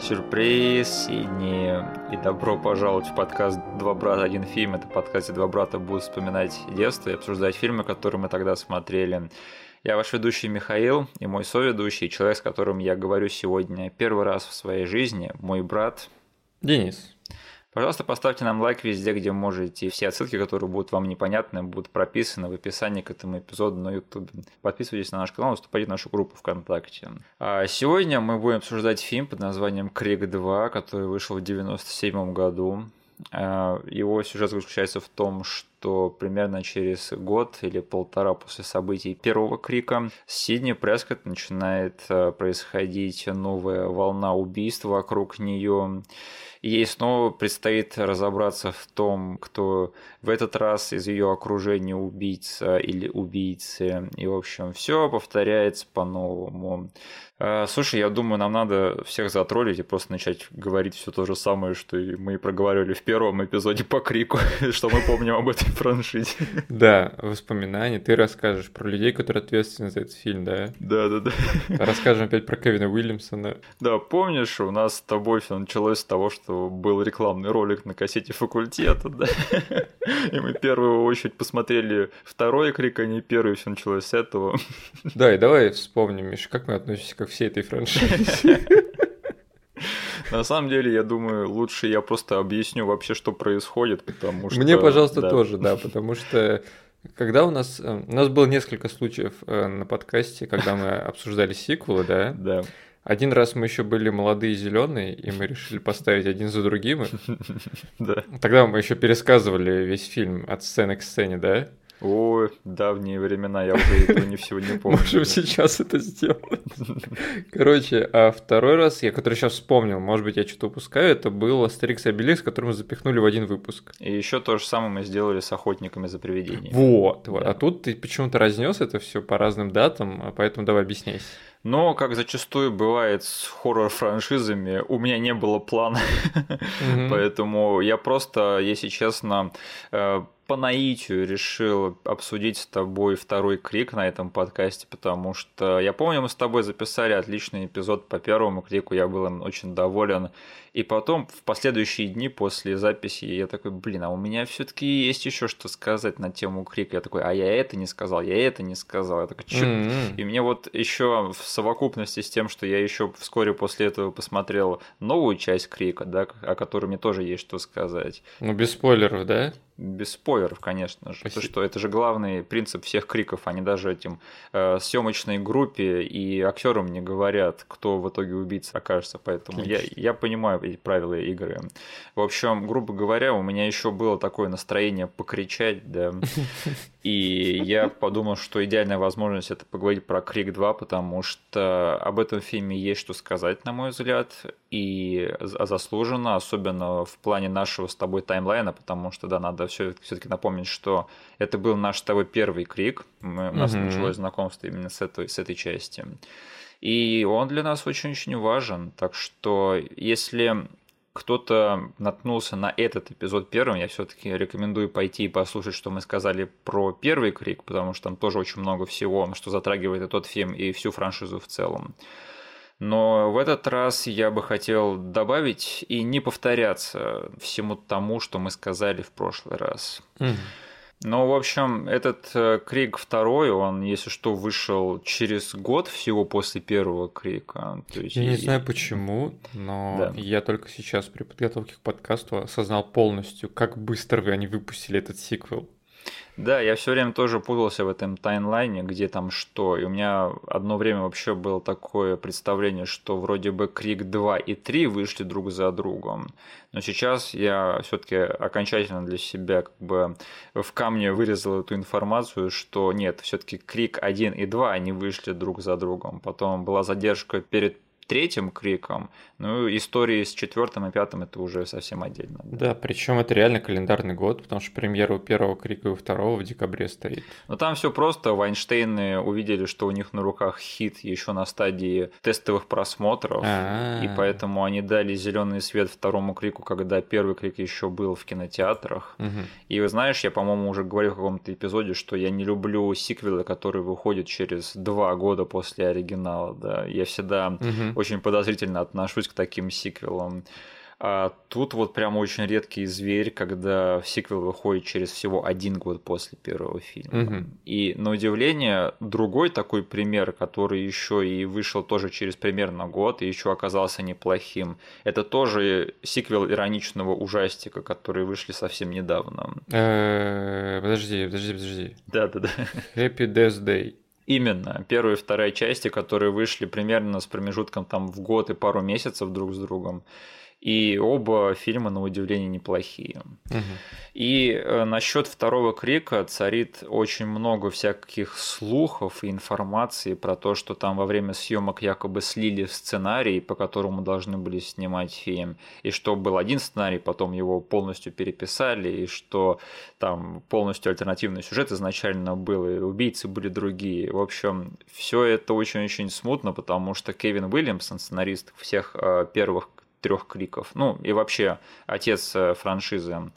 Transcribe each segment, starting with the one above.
Сюрприз и не и добро пожаловать в подкаст «Два брата, один фильм». Это подкаст, где два брата будут вспоминать детство и обсуждать фильмы, которые мы тогда смотрели. Я ваш ведущий Михаил и мой соведущий, человек, с которым я говорю сегодня первый раз в своей жизни, мой брат Денис. Пожалуйста, поставьте нам лайк везде, где можете. Все отсылки, которые будут вам непонятны, будут прописаны в описании к этому эпизоду на YouTube. Подписывайтесь на наш канал, вступайте в нашу группу ВКонтакте. А сегодня мы будем обсуждать фильм под названием «Крик 2», который вышел в 1997 году. А, его сюжет заключается в том, что примерно через год или полтора после событий первого крика Сидни Прескотт начинает а, происходить новая волна убийств вокруг нее ей снова предстоит разобраться в том, кто в этот раз из ее окружения убийца или убийцы. И, в общем, все повторяется по-новому. А, слушай, я думаю, нам надо всех затроллить и просто начать говорить все то же самое, что и мы проговаривали в первом эпизоде по крику, что мы помним об этой франшизе. Да, воспоминания. Ты расскажешь про людей, которые ответственны за этот фильм, да? Да, да, да. Расскажем опять про Кевина Уильямсона. Да, помнишь, у нас с тобой все началось с того, что был рекламный ролик на кассете факультета, да? И мы в первую очередь посмотрели второй крик, а не первый, все началось с этого. Да, и давай вспомним, Миша, как мы относимся ко всей этой франшизе. На самом деле, я думаю, лучше я просто объясню вообще, что происходит, потому что... Мне, пожалуйста, да. тоже, да, потому что когда у нас... Э, у нас было несколько случаев э, на подкасте, когда мы обсуждали сиквелы, да? Да. Один раз мы еще были молодые и зеленые, и мы решили поставить один за другим. Да. Тогда мы еще пересказывали весь фильм от сцены к сцене, да? Ой, давние времена, я уже этого не всего не помню. Можем сейчас это сделать. Короче, а второй раз, я который сейчас вспомнил, может быть, я что-то упускаю, это был Астерикс и Обеликс, который мы запихнули в один выпуск. И еще то же самое мы сделали с охотниками за привидениями. Вот, вот. А тут ты почему-то разнес это все по разным датам, а поэтому давай объясняйся. Но, как зачастую бывает с хоррор-франшизами, у меня не было плана. Поэтому я просто, если честно, э, по наитию решил обсудить с тобой второй крик на этом подкасте, потому что я помню, мы с тобой записали отличный эпизод по первому крику, я был им очень доволен. И потом в последующие дни после записи я такой, блин, а у меня все-таки есть еще что сказать на тему крика. Я такой, а я это не сказал, я это не сказал. Я такой, Чё? Mm-hmm. И мне вот еще в совокупности с тем, что я еще вскоре после этого посмотрел новую часть крика, да, о которой мне тоже есть что сказать. Ну, без спойлеров, да? без спойлеров, конечно же. То, что это же главный принцип всех криков. Они даже этим э, съемочной группе и актерам не говорят, кто в итоге убийца окажется. Поэтому я, я понимаю правила игры. В общем, грубо говоря, у меня еще было такое настроение покричать, да. И я подумал, что идеальная возможность это поговорить про Крик 2, потому что об этом фильме есть что сказать, на мой взгляд, и заслуженно, особенно в плане нашего с тобой таймлайна, потому что, да, надо все-таки напомнить, что это был наш с тобой первый Крик, мы, у нас mm-hmm. началось знакомство именно с этой, с этой части. И он для нас очень-очень важен, так что если кто-то наткнулся на этот эпизод первым, я все-таки рекомендую пойти и послушать, что мы сказали про первый крик, потому что там тоже очень много всего, что затрагивает и тот фильм, и всю франшизу в целом. Но в этот раз я бы хотел добавить и не повторяться всему тому, что мы сказали в прошлый раз. Mm-hmm. Ну, в общем, этот э, Крик второй, он, если что, вышел через год всего после первого Крика. То есть я не знаю почему, но да. я только сейчас при подготовке к подкасту осознал полностью, как быстро они выпустили этот сиквел. Да, я все время тоже путался в этом таймлайне, где там что. И у меня одно время вообще было такое представление, что вроде бы Крик 2 и 3 вышли друг за другом. Но сейчас я все-таки окончательно для себя как бы в камне вырезал эту информацию, что нет, все-таки Крик 1 и 2 они вышли друг за другом. Потом была задержка перед третьим криком, ну, истории с четвертым и пятым это уже совсем отдельно. Да, причем это реально календарный год, потому что премьера у первого крика и у второго в декабре стоит. Но там все просто. Вайнштейны увидели, что у них на руках хит еще на стадии тестовых просмотров, А-а-а. и поэтому они дали зеленый свет второму крику, когда первый крик еще был в кинотеатрах. Угу. И вы знаешь, я, по-моему, уже говорил в каком-то эпизоде, что я не люблю сиквелы, которые выходят через два года после оригинала. Да, я всегда угу очень подозрительно отношусь к таким сиквелам. А тут вот прям очень редкий зверь, когда сиквел выходит через всего один год после первого фильма. Угу. И на удивление, другой такой пример, который еще и вышел тоже через примерно год и еще оказался неплохим, это тоже сиквел ироничного ужастика, которые вышли совсем недавно. Э, подожди, подожди, подожди. Да, да, да. Happy Death Day. Именно. Первая и вторая части, которые вышли примерно с промежутком там в год и пару месяцев друг с другом. И оба фильма, на удивление, неплохие. Угу. И э, насчет второго крика царит очень много всяких слухов и информации про то, что там во время съемок якобы слили сценарий, по которому должны были снимать фильм, и что был один сценарий, потом его полностью переписали, и что там полностью альтернативный сюжет изначально был, и убийцы были другие. В общем, все это очень-очень смутно, потому что Кевин Уильямсон, сценарист всех э, первых трех кликов. Ну и вообще отец э, франшизы.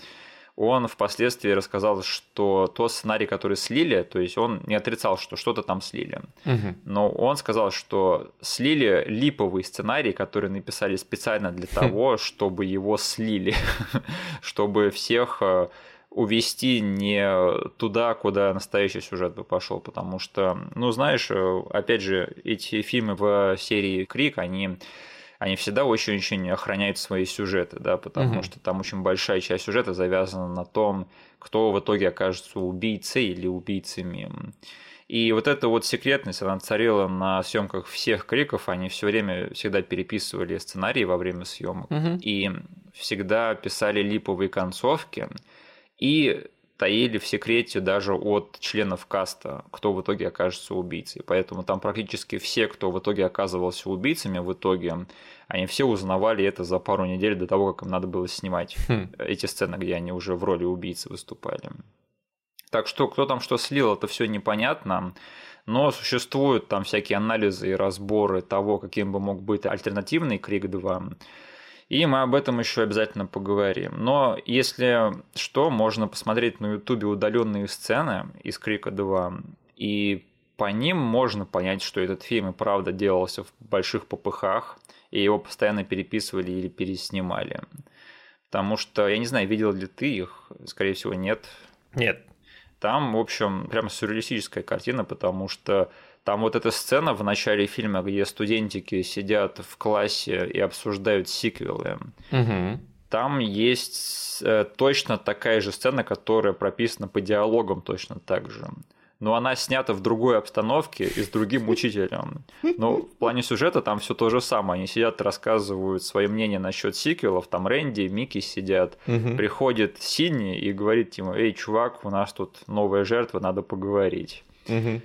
Он впоследствии рассказал, что тот сценарий, который слили, то есть он не отрицал, что что-то там слили. Угу. Но он сказал, что слили липовый сценарий, который написали специально для хм. того, чтобы его слили, чтобы всех э, увести не туда, куда настоящий сюжет бы пошел, потому что, ну, знаешь, э, опять же, эти фильмы в серии Крик, они они всегда очень-очень охраняют свои сюжеты, да, потому угу. что там очень большая часть сюжета завязана на том, кто в итоге окажется убийцей или убийцами. И вот эта вот секретность, она царила на съемках всех криков, они все время всегда переписывали сценарии во время съемок угу. и всегда писали липовые концовки. И таили в секрете даже от членов каста, кто в итоге окажется убийцей. Поэтому там практически все, кто в итоге оказывался убийцами, в итоге они все узнавали это за пару недель до того, как им надо было снимать хм. эти сцены, где они уже в роли убийцы выступали. Так что кто там что слил, это все непонятно. Но существуют там всякие анализы и разборы того, каким бы мог быть альтернативный Крик 2. И мы об этом еще обязательно поговорим. Но если что, можно посмотреть на Ютубе удаленные сцены из Крика 2. И по ним можно понять, что этот фильм и правда делался в больших попыхах, и его постоянно переписывали или переснимали. Потому что, я не знаю, видел ли ты их, скорее всего, нет. Нет. Там, в общем, прям сюрреалистическая картина, потому что там вот эта сцена в начале фильма, где студентики сидят в классе и обсуждают сиквелы. Угу. Там есть э, точно такая же сцена, которая прописана по диалогам точно так же. Но она снята в другой обстановке и с другим учителем. Но в плане сюжета там все то же самое. Они сидят, рассказывают свое мнение насчет сиквелов. Там Рэнди, Микки сидят. Угу. Приходит Синий и говорит ему, эй, чувак, у нас тут новая жертва, надо поговорить. Угу.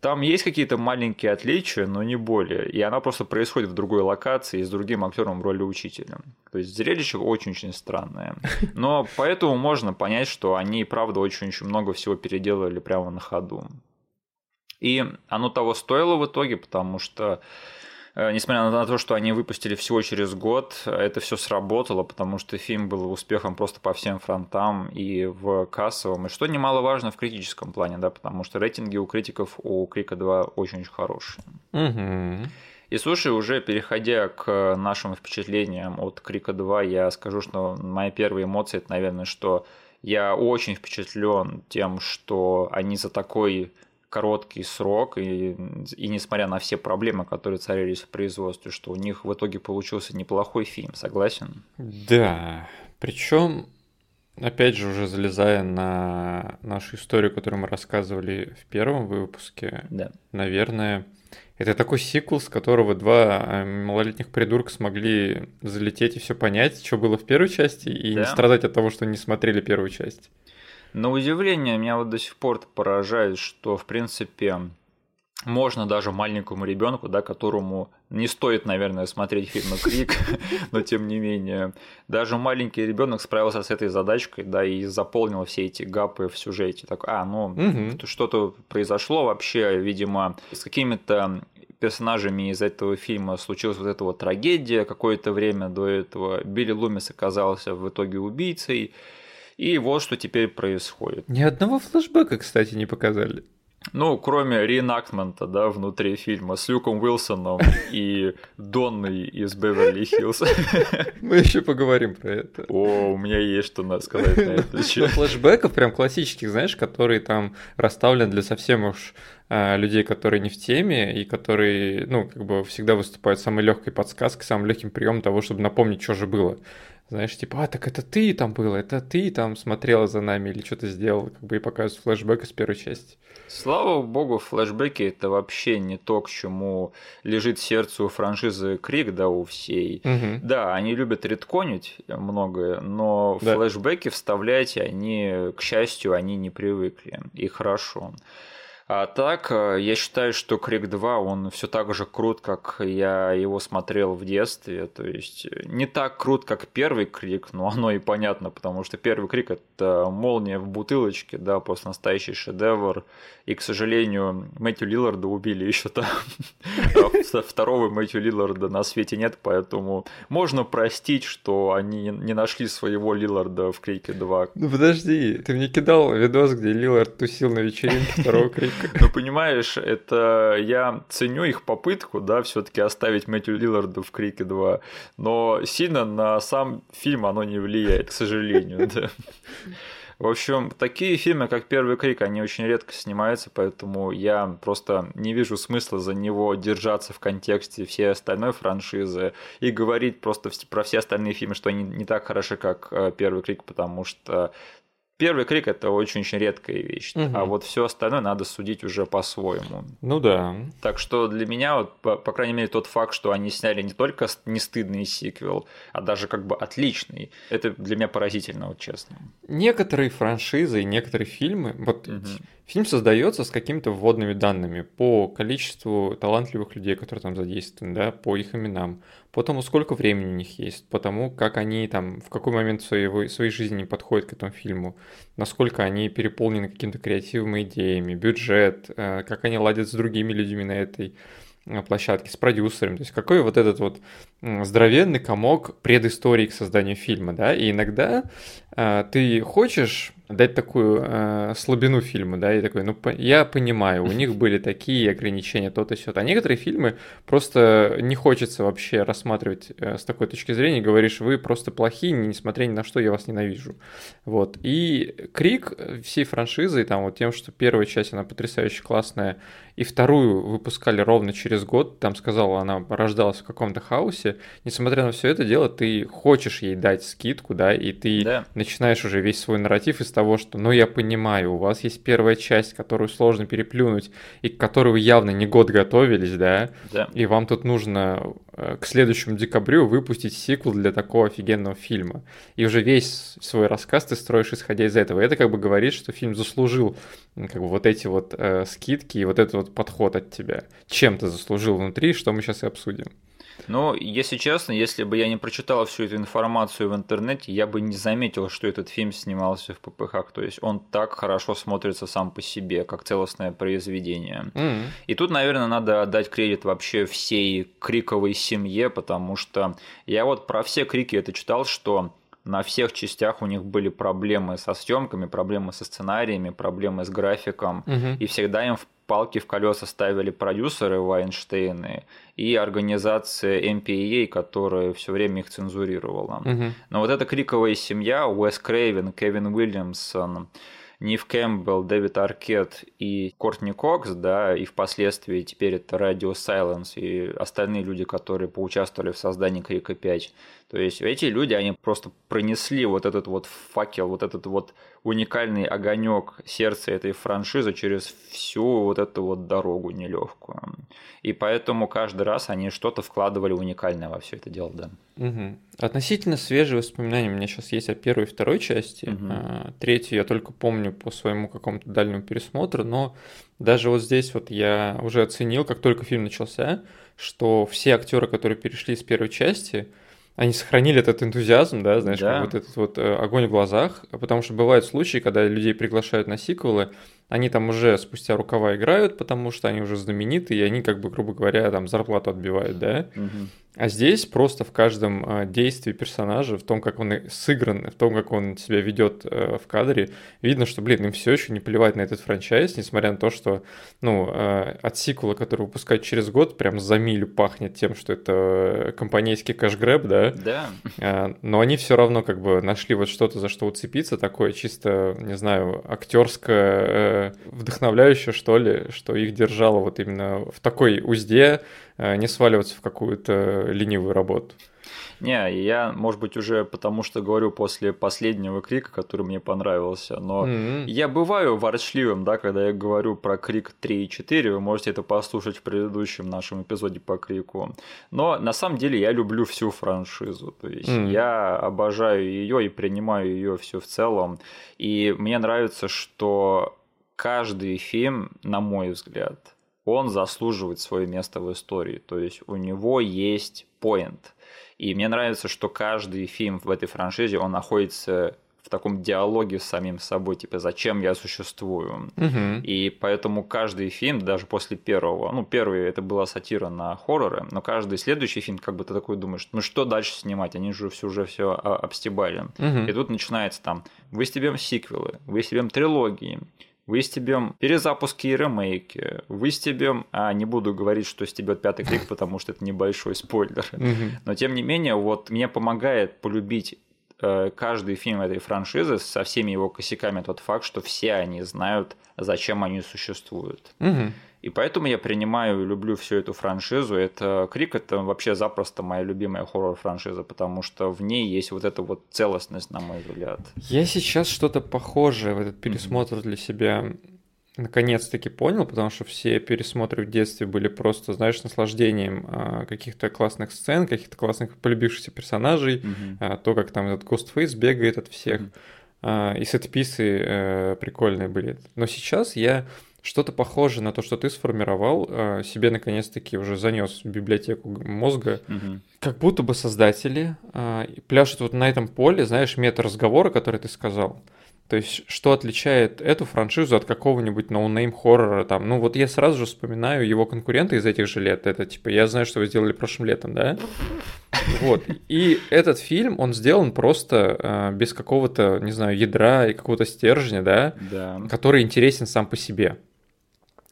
Там есть какие-то маленькие отличия, но не более. И она просто происходит в другой локации с другим актером в роли учителя. То есть зрелище очень-очень странное. Но поэтому можно понять, что они, правда, очень-очень много всего переделали прямо на ходу. И оно того стоило в итоге, потому что несмотря на то, что они выпустили всего через год, это все сработало, потому что фильм был успехом просто по всем фронтам и в кассовом, и что немаловажно в критическом плане, да, потому что рейтинги у критиков у Крика 2 очень-очень хорошие. Угу. И слушай, уже переходя к нашим впечатлениям от Крика 2, я скажу, что мои первые эмоции, это, наверное, что я очень впечатлен тем, что они за такой короткий срок, и, и несмотря на все проблемы, которые царились в производстве, что у них в итоге получился неплохой фильм, согласен? Да, причем, опять же, уже залезая на нашу историю, которую мы рассказывали в первом выпуске, да. наверное, это такой сиквел, с которого два э, малолетних придурка смогли залететь и все понять, что было в первой части, и да. не страдать от того, что не смотрели первую часть. На удивление, меня вот до сих пор поражает, что, в принципе, можно даже маленькому ребенку, да, которому не стоит, наверное, смотреть фильм Крик, но тем не менее, даже маленький ребенок справился с этой задачкой, да, и заполнил все эти гапы в сюжете. Так, а, ну, угу. что-то произошло вообще, видимо, с какими-то персонажами из этого фильма случилась вот эта вот трагедия. Какое-то время до этого Билли Лумис оказался в итоге убийцей. И вот что теперь происходит. Ни одного флешбека, кстати, не показали. Ну, кроме реенактмента, да, внутри фильма с Люком Уилсоном и Донной из Беверли-Хиллз. Мы еще поговорим про это. О, у меня есть что сказать на это. Флешбеков прям классических, знаешь, которые там расставлены для совсем уж а, людей, которые не в теме и которые, ну, как бы всегда выступают самой легкой подсказкой, самым легким приемом того, чтобы напомнить, что же было. Знаешь, типа, а, так это ты там был, это ты там смотрела за нами или что-то сделал, как бы и показывают флешбэк из первой части. Слава богу, флешбеки это вообще не то, к чему лежит сердце у франшизы Крик, да, у всей. Угу. Да, они любят редконить многое, но да. флешбеки вставлять они, к счастью, они не привыкли. И хорошо. А так, э, я считаю, что Крик 2, он все так же крут, как я его смотрел в детстве. То есть э, не так крут, как первый Крик, но оно и понятно, потому что первый Крик это молния в бутылочке, да, просто настоящий шедевр. И, к сожалению, Мэтью Лилларда убили еще там. А второго Мэтью Лилларда на свете нет, поэтому можно простить, что они не нашли своего Лилларда в Крике 2. Ну подожди, ты мне кидал видос, где Лиллард тусил на вечеринке второго Крика. Ну, понимаешь, это я ценю их попытку, да, все-таки оставить Мэтью Лилларда в Крике 2, но сильно на сам фильм оно не влияет, к сожалению, да. В общем, такие фильмы, как «Первый крик», они очень редко снимаются, поэтому я просто не вижу смысла за него держаться в контексте всей остальной франшизы и говорить просто про все остальные фильмы, что они не так хороши, как э, «Первый крик», потому что Первый крик это очень-очень редкая вещь, угу. а вот все остальное надо судить уже по-своему. Ну да. Так что для меня, вот, по, по крайней мере, тот факт, что они сняли не только не стыдный сиквел, а даже как бы отличный, это для меня поразительно, вот честно. Некоторые франшизы и некоторые фильмы, вот угу. Фильм создается с какими-то вводными данными по количеству талантливых людей, которые там задействованы, да, по их именам, по тому, сколько времени у них есть, по тому, как они там, в какой момент своей, своей жизни подходят к этому фильму, насколько они переполнены какими-то креативными идеями, бюджет, э, как они ладят с другими людьми на этой э, площадке, с продюсером, то есть какой вот этот вот здоровенный комок предыстории к созданию фильма, да, и иногда э, ты хочешь дать такую э, слабину фильму, да, и такой, ну, по, я понимаю, у них были такие ограничения, то-то, сё А некоторые фильмы просто не хочется вообще рассматривать э, с такой точки зрения, говоришь, вы просто плохие, несмотря ни на что, я вас ненавижу. Вот. И Крик всей франшизы, там вот тем, что первая часть, она потрясающе классная, и вторую выпускали ровно через год, там сказала, она рождалась в каком-то хаосе, несмотря на все это дело, ты хочешь ей дать скидку, да, и ты да. начинаешь уже весь свой нарратив из того, что, ну, я понимаю, у вас есть первая часть, которую сложно переплюнуть, и к которой вы явно не год готовились, да, да. и вам тут нужно э, к следующему декабрю выпустить сиквел для такого офигенного фильма. И уже весь свой рассказ ты строишь исходя из этого. И это как бы говорит, что фильм заслужил как бы вот эти вот э, скидки и вот этот вот подход от тебя. Чем ты заслужил внутри, что мы сейчас и обсудим. Ну, если честно, если бы я не прочитал всю эту информацию в интернете, я бы не заметил, что этот фильм снимался в ППХ. То есть он так хорошо смотрится сам по себе, как целостное произведение. Mm-hmm. И тут, наверное, надо отдать кредит вообще всей криковой семье, потому что я вот про все крики это читал, что на всех частях у них были проблемы со съемками, проблемы со сценариями, проблемы с графиком, угу. и всегда им в палки в колеса ставили продюсеры Вайнштейны и организация MPAA, которая все время их цензурировала. Угу. Но вот эта криковая семья, Уэс Крейвен, Кевин Уильямсон, Нив Кэмпбелл, Дэвид Аркет и Кортни Кокс, да, и впоследствии теперь это Radio Silence и остальные люди, которые поучаствовали в создании Крика 5. То есть эти люди, они просто пронесли вот этот вот факел, вот этот вот уникальный огонек сердца этой франшизы через всю вот эту вот дорогу нелегкую. И поэтому каждый раз они что-то вкладывали уникальное во все это дело, да. Угу. Относительно свежие воспоминания у меня сейчас есть о первой и второй части. Угу. А, третью я только помню по своему какому-то дальнему пересмотру, но даже вот здесь вот я уже оценил, как только фильм начался, что все актеры, которые перешли с первой части, они сохранили этот энтузиазм, да, знаешь, да. вот этот вот э, огонь в глазах, потому что бывают случаи, когда людей приглашают на сиквелы, они там уже спустя рукава играют, потому что они уже знамениты, и они, как бы, грубо говоря, там зарплату отбивают, да? Угу. А здесь просто в каждом а, действии персонажа, в том, как он сыгран, в том, как он себя ведет э, в кадре, видно, что, блин, им все еще не плевать на этот франчайз, несмотря на то, что, ну, э, от сиквела, который выпускают через год, прям за милю пахнет тем, что это компанейский кэшгрэб, да? Да. А, но они все равно как бы нашли вот что-то, за что уцепиться, такое чисто, не знаю, актерское, э, вдохновляющее, что ли, что их держало вот именно в такой узде, Э, не сваливаться в какую-то ленивую работу. Не, я, может быть, уже потому что говорю после последнего крика, который мне понравился, но mm-hmm. я бываю ворчливым, да, когда я говорю про крик 3 и 4, вы можете это послушать в предыдущем нашем эпизоде по крику. Но на самом деле я люблю всю франшизу, то есть mm-hmm. я обожаю ее и принимаю ее все в целом, и мне нравится, что каждый фильм, на мой взгляд, он заслуживает свое место в истории. То есть у него есть поинт. И мне нравится, что каждый фильм в этой франшизе, он находится в таком диалоге с самим собой, типа, зачем я существую. Угу. И поэтому каждый фильм, даже после первого, ну, первый это была сатира на хорроры, но каждый следующий фильм, как бы ты такой думаешь, ну что дальше снимать, они же все уже все обстебали. Угу. И тут начинается там, вы стебем сиквелы, вы стебем трилогии, выстебем перезапуски и ремейки, выстебем, а не буду говорить, что стебет пятый крик, потому что это небольшой спойлер, но тем не менее, вот мне помогает полюбить э, каждый фильм этой франшизы со всеми его косяками тот факт, что все они знают, зачем они существуют. Угу. И поэтому я принимаю и люблю всю эту франшизу. Это Крик это вообще запросто моя любимая хоррор-франшиза, потому что в ней есть вот эта вот целостность, на мой взгляд. Я сейчас что-то похожее в этот пересмотр mm-hmm. для себя наконец-таки понял, потому что все пересмотры в детстве были просто, знаешь, наслаждением а, каких-то классных сцен, каких-то классных полюбившихся персонажей, mm-hmm. то, как там этот Ghostface бегает от всех. Mm-hmm. И сетписы э, прикольные были. Но сейчас я что-то похожее на то, что ты сформировал, э, себе наконец-таки уже занес в библиотеку мозга. Угу. Как будто бы создатели э, пляшут вот на этом поле, знаешь, мета-разговора, который ты сказал. То есть, что отличает эту франшизу от какого-нибудь no-name хоррора там? Ну, вот я сразу же вспоминаю его конкурента из этих же лет. Это типа, я знаю, что вы сделали прошлым летом, да? Вот. И этот фильм, он сделан просто э, без какого-то, не знаю, ядра и какого-то стержня, да? Да. Который интересен сам по себе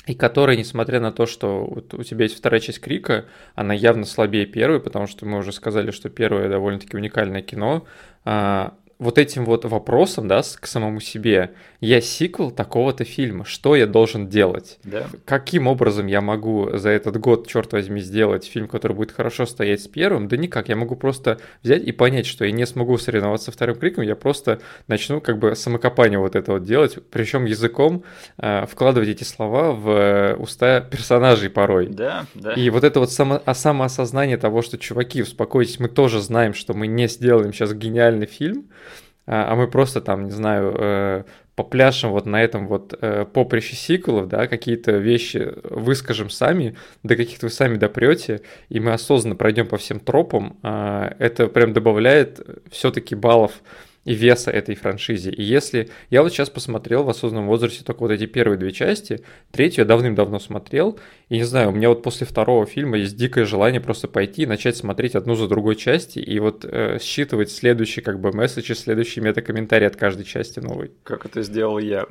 и которая, несмотря на то, что вот у тебя есть вторая часть Крика, она явно слабее первой, потому что мы уже сказали, что первое довольно-таки уникальное кино, а, вот этим вот вопросом, да, к самому себе, я сиквел такого-то фильма, что я должен делать? Да. Каким образом я могу за этот год, черт возьми, сделать фильм, который будет хорошо стоять с первым? Да никак, я могу просто взять и понять, что я не смогу соревноваться вторым криком, я просто начну как бы самокопание вот это вот делать, причем языком э, вкладывать эти слова в э, уста персонажей порой. Да, да. И вот это вот само, а самоосознание того, что, чуваки, успокойтесь, мы тоже знаем, что мы не сделаем сейчас гениальный фильм, а, а мы просто там, не знаю, э, попляшем вот на этом вот э, поприще сиквелов, да, какие-то вещи выскажем сами, до каких-то вы сами допрете, и мы осознанно пройдем по всем тропам, а, это прям добавляет все-таки баллов и веса этой франшизе. И если... Я вот сейчас посмотрел в осознанном возрасте только вот эти первые две части, третью я давным-давно смотрел, и не знаю, у меня вот после второго фильма есть дикое желание просто пойти и начать смотреть одну за другой части, и вот э, считывать следующий как бы месседж и следующий метакомментарий от каждой части новой. Как это сделал я.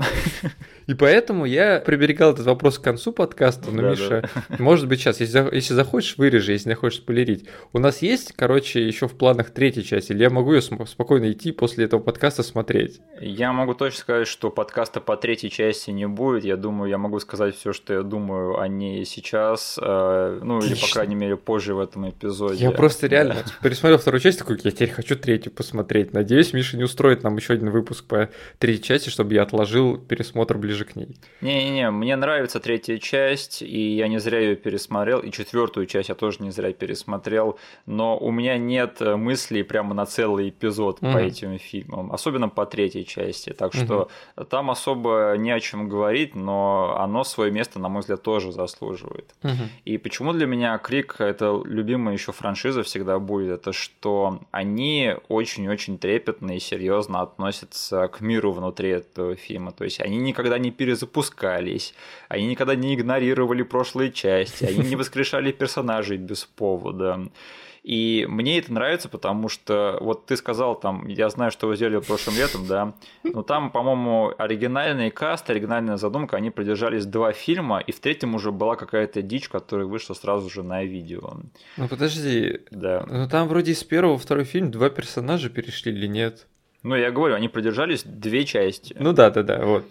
И поэтому я приберегал этот вопрос к концу подкаста, но, да, Миша, да. может быть, сейчас, если, если захочешь, вырежи, если не хочешь спойлерить. У нас есть, короче, еще в планах третья часть, или я могу ее спокойно идти после этого подкаста смотреть? Я могу точно сказать, что подкаста по третьей части не будет. Я думаю, я могу сказать все, что я думаю о ней сейчас, э, ну Отлично. или, по крайней мере, позже в этом эпизоде. Я просто реально да. пересмотрел вторую часть, такой, я теперь хочу третью посмотреть. Надеюсь, Миша не устроит нам еще один выпуск по третьей части, чтобы я отложил пересмотр ближе к ней. Не-не-не, мне нравится третья часть, и я не зря ее пересмотрел, и четвертую часть я тоже не зря пересмотрел, но у меня нет мыслей прямо на целый эпизод mm-hmm. по этим фильмам фильмам, особенно по третьей части. Так что угу. там особо не о чем говорить, но оно свое место, на мой взгляд, тоже заслуживает. Угу. И почему для меня Крик это любимая еще франшиза всегда будет, это что они очень-очень трепетно и серьезно относятся к миру внутри этого фильма. То есть они никогда не перезапускались, они никогда не игнорировали прошлые части, они не воскрешали персонажей без повода. И мне это нравится, потому что вот ты сказал там, я знаю, что вы сделали прошлым летом, да, но там, по-моему, оригинальный каст, оригинальная задумка, они продержались два фильма, и в третьем уже была какая-то дичь, которая вышла сразу же на видео. Ну подожди, да. ну там вроде из первого во второй фильм два персонажа перешли или нет? Ну, я говорю, они продержались две части. Ну да, да, да, вот.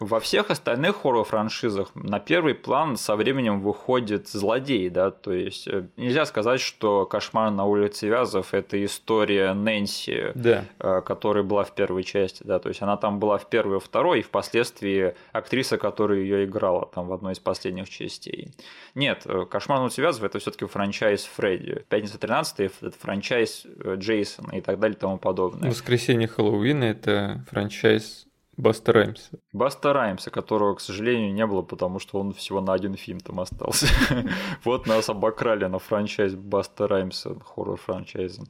Во всех остальных хоррор-франшизах на первый план со временем выходит злодей, да, то есть э, нельзя сказать, что «Кошмар на улице Вязов» — это история Нэнси, да. Э, которая была в первой части, да, то есть она там была в первой и второй, и впоследствии актриса, которая ее играла там в одной из последних частей. Нет, э, «Кошмар на улице Вязов» — это все таки франчайз Фредди. «Пятница 13 это франчайз Джейсона и так далее и тому подобное. «Воскресенье Хэллоуина» — это франчайз Баста Раймса. Баста Раймса, которого, к сожалению, не было, потому что он всего на один фильм там остался. вот нас обокрали на франчайз Баста Раймса, хоррор-франчайза.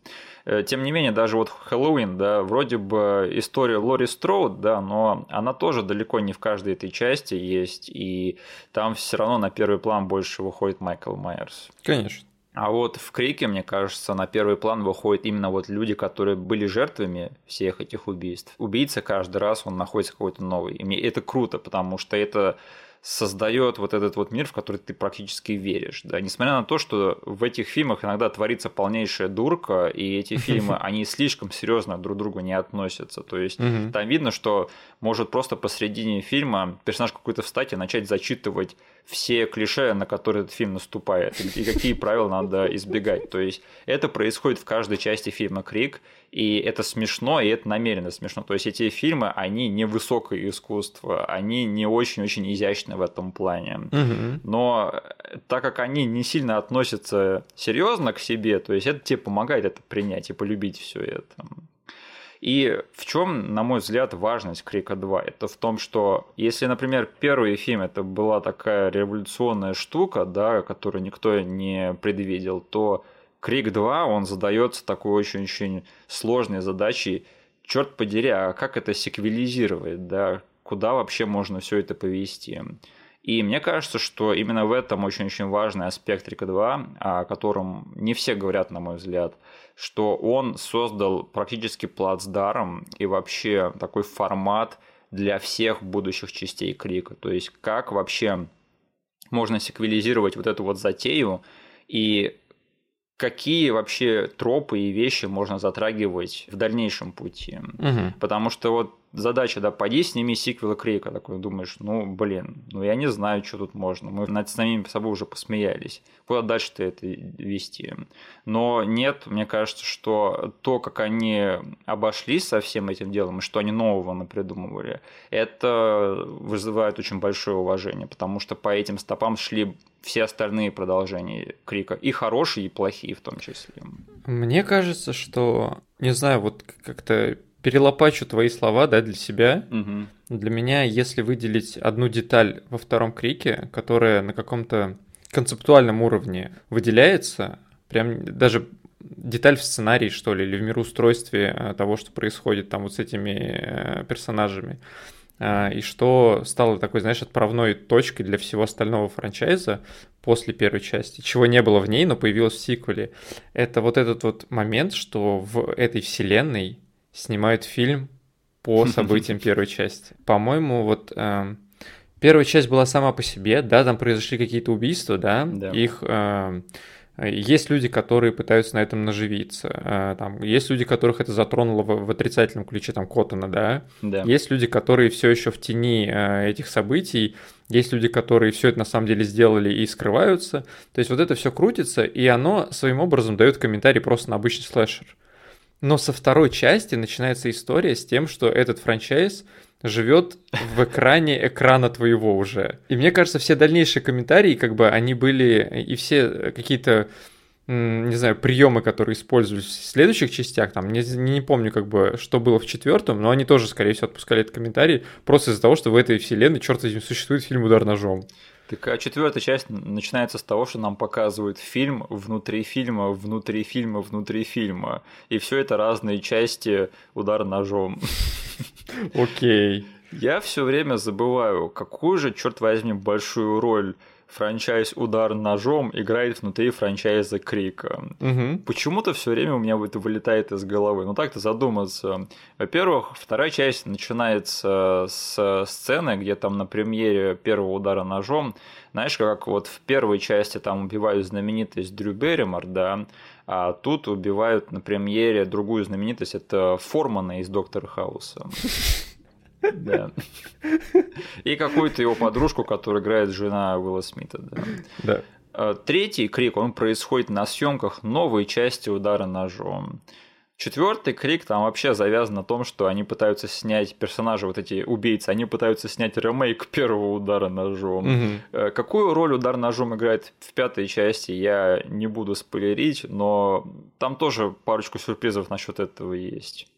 Э, тем не менее, даже вот Хэллоуин, да, вроде бы история Лори Строуд, да, но она тоже далеко не в каждой этой части есть, и там все равно на первый план больше выходит Майкл Майерс. Конечно. А вот в Крике, мне кажется, на первый план выходят именно вот люди, которые были жертвами всех этих убийств. Убийца каждый раз, он находится какой-то новый. И мне это круто, потому что это создает вот этот вот мир, в который ты практически веришь. Да? Несмотря на то, что в этих фильмах иногда творится полнейшая дурка, и эти фильмы, они слишком серьезно друг к другу не относятся. То есть там видно, что может просто посредине фильма персонаж какой-то встать и начать зачитывать все клише, на которые этот фильм наступает, и какие правила надо избегать. То есть это происходит в каждой части фильма «Крик», и это смешно, и это намеренно смешно. То есть эти фильмы, они не высокое искусство, они не очень-очень изящны в этом плане. Угу. Но так как они не сильно относятся серьезно к себе, то есть это тебе помогает это принять и полюбить все это. И в чем, на мой взгляд, важность Крика 2? Это в том, что если, например, первый фильм это была такая революционная штука, да, которую никто не предвидел, то Крик 2, он задается такой очень-очень сложной задачей. Черт подери, а как это секвелизировать, да? Куда вообще можно все это повести? И мне кажется, что именно в этом очень-очень важный аспект Рика 2, о котором не все говорят, на мой взгляд, что он создал практически плацдарм и вообще такой формат для всех будущих частей Крика. То есть как вообще можно секвелизировать вот эту вот затею и какие вообще тропы и вещи можно затрагивать в дальнейшем пути. Угу. Потому что вот задача, да, пойди сними сиквел Крейка, такой думаешь, ну, блин, ну я не знаю, что тут можно, мы над самими собой уже посмеялись, куда дальше-то это вести? Но нет, мне кажется, что то, как они обошлись со всем этим делом, и что они нового напридумывали, это вызывает очень большое уважение, потому что по этим стопам шли все остальные продолжения Крика, и хорошие, и плохие в том числе. Мне кажется, что, не знаю, вот как-то перелопачу твои слова, да, для себя. Угу. Для меня, если выделить одну деталь во втором крике, которая на каком-то концептуальном уровне выделяется, прям даже деталь в сценарии, что ли, или в мироустройстве э, того, что происходит там вот с этими э, персонажами, э, и что стало такой, знаешь, отправной точкой для всего остального франчайза после первой части, чего не было в ней, но появилось в сиквеле. Это вот этот вот момент, что в этой вселенной снимают фильм по событиям первой части. По-моему, вот э, первая часть была сама по себе, да, там произошли какие-то убийства, да, да. их э, есть люди, которые пытаются на этом наживиться. Э, там, есть люди, которых это затронуло в, в отрицательном ключе, там, Коттона, да? да. Есть люди, которые все еще в тени э, этих событий. Есть люди, которые все это на самом деле сделали и скрываются. То есть вот это все крутится, и оно своим образом дает комментарий просто на обычный слэшер. Но со второй части начинается история с тем, что этот франчайз живет в экране экрана твоего уже. И мне кажется, все дальнейшие комментарии, как бы, они были, и все какие-то не знаю, приемы, которые использовались в следующих частях, там, не, не помню, как бы, что было в четвертом, но они тоже, скорее всего, отпускали этот комментарий просто из-за того, что в этой вселенной, черт возьми, существует фильм «Удар ножом». Так а четвертая часть начинается с того, что нам показывают фильм внутри фильма, внутри фильма, внутри фильма. И все это разные части удар ножом. Окей. Я все время забываю, какую же, черт возьми, большую роль франчайз «Удар ножом» играет внутри франчайза «Крика». Угу. Почему-то все время у меня это вылетает из головы. Ну так-то задуматься. Во-первых, вторая часть начинается с сцены, где там на премьере первого удара ножом, знаешь, как вот в первой части там убивают знаменитость Дрю Берримор, да, а тут убивают на премьере другую знаменитость, это Формана из Доктора Хауса. Да. И какую-то его подружку, которая играет жена Уилла Смита. Да. да. А, третий крик, он происходит на съемках новой части удара ножом. Четвертый крик там вообще завязан на том, что они пытаются снять персонажи, вот эти убийцы, они пытаются снять ремейк первого удара ножом. Угу. Какую роль удар ножом играет в пятой части, я не буду спойлерить, но там тоже парочку сюрпризов насчет этого есть.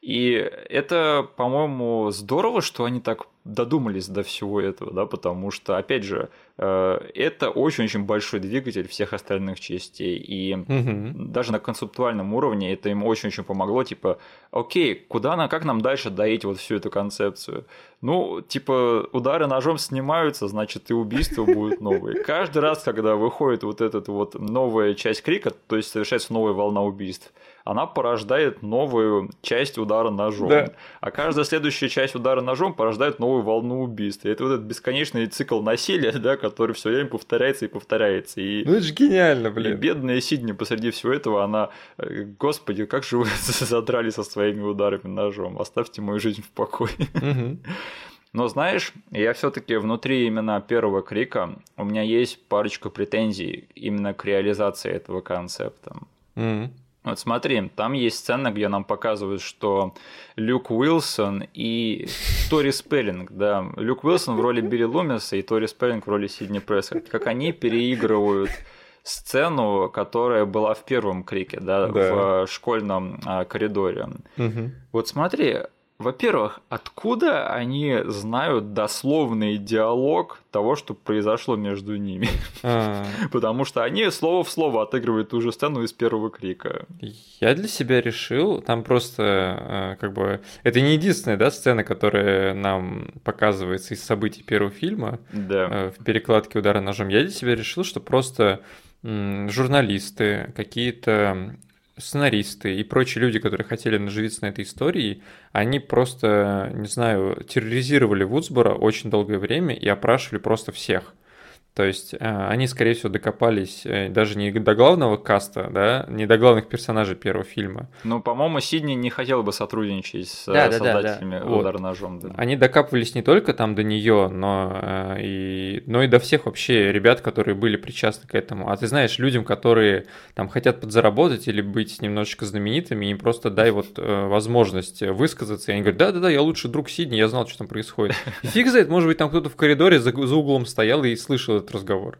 И это, по-моему, здорово, что они так додумались до всего этого, да, потому что, опять же, э, это очень-очень большой двигатель всех остальных частей, и угу. даже на концептуальном уровне это им очень-очень помогло, типа, окей, куда на, как нам дальше доить вот всю эту концепцию? Ну, типа, удары ножом снимаются, значит, и убийства будут новые. Каждый раз, когда выходит вот эта вот новая часть крика, то есть совершается новая волна убийств, она порождает новую часть удара ножом. Да. А каждая следующая часть удара ножом порождает новую волну убийств. И это вот этот бесконечный цикл насилия, да, который все время повторяется и повторяется. И, ну это же гениально, блин. И бедная Сидни посреди всего этого, она, э, господи, как же вы задрали со своими ударами ножом, оставьте мою жизнь в покое. Но знаешь, я все-таки внутри именно первого крика у меня есть парочка претензий именно к реализации этого концепта. Mm-hmm. Вот смотри, там есть сцена, где нам показывают, что Люк Уилсон и Тори Спеллинг, да, Люк Уилсон в роли Билли Лумиса и Тори Спеллинг в роли Сидни Пресса, как они переигрывают сцену, которая была в первом крике, да, да. в школьном а, коридоре. Угу. Вот смотри, во-первых, откуда они знают дословный диалог того, что произошло между ними? А. Потому что они слово в слово отыгрывают ту же сцену из первого крика. Я для себя решил, там просто э, как бы... Это не единственная, да, сцена, которая нам показывается из событий первого фильма да. Э, в перекладке удара ножом. Я для себя решил, что просто журналисты, какие-то сценаристы и прочие люди, которые хотели наживиться на этой истории, они просто, не знаю, терроризировали Вудсбора очень долгое время и опрашивали просто всех. То есть э, они, скорее всего, докопались э, даже не до главного каста, да, не до главных персонажей первого фильма. Ну, по-моему, Сидни не хотел бы сотрудничать с да, создателями да, да, да. удар ножом. Да. Они докапывались не только там до нее, но э, и, но и до всех вообще ребят, которые были причастны к этому. А ты знаешь, людям, которые там хотят подзаработать или быть немножечко знаменитыми, им просто дай вот возможность высказаться. И они говорят, да-да-да, я лучший друг Сидни, я знал, что там происходит. И фиг знает, может быть, там кто-то в коридоре за, за углом стоял и слышал этот разговор.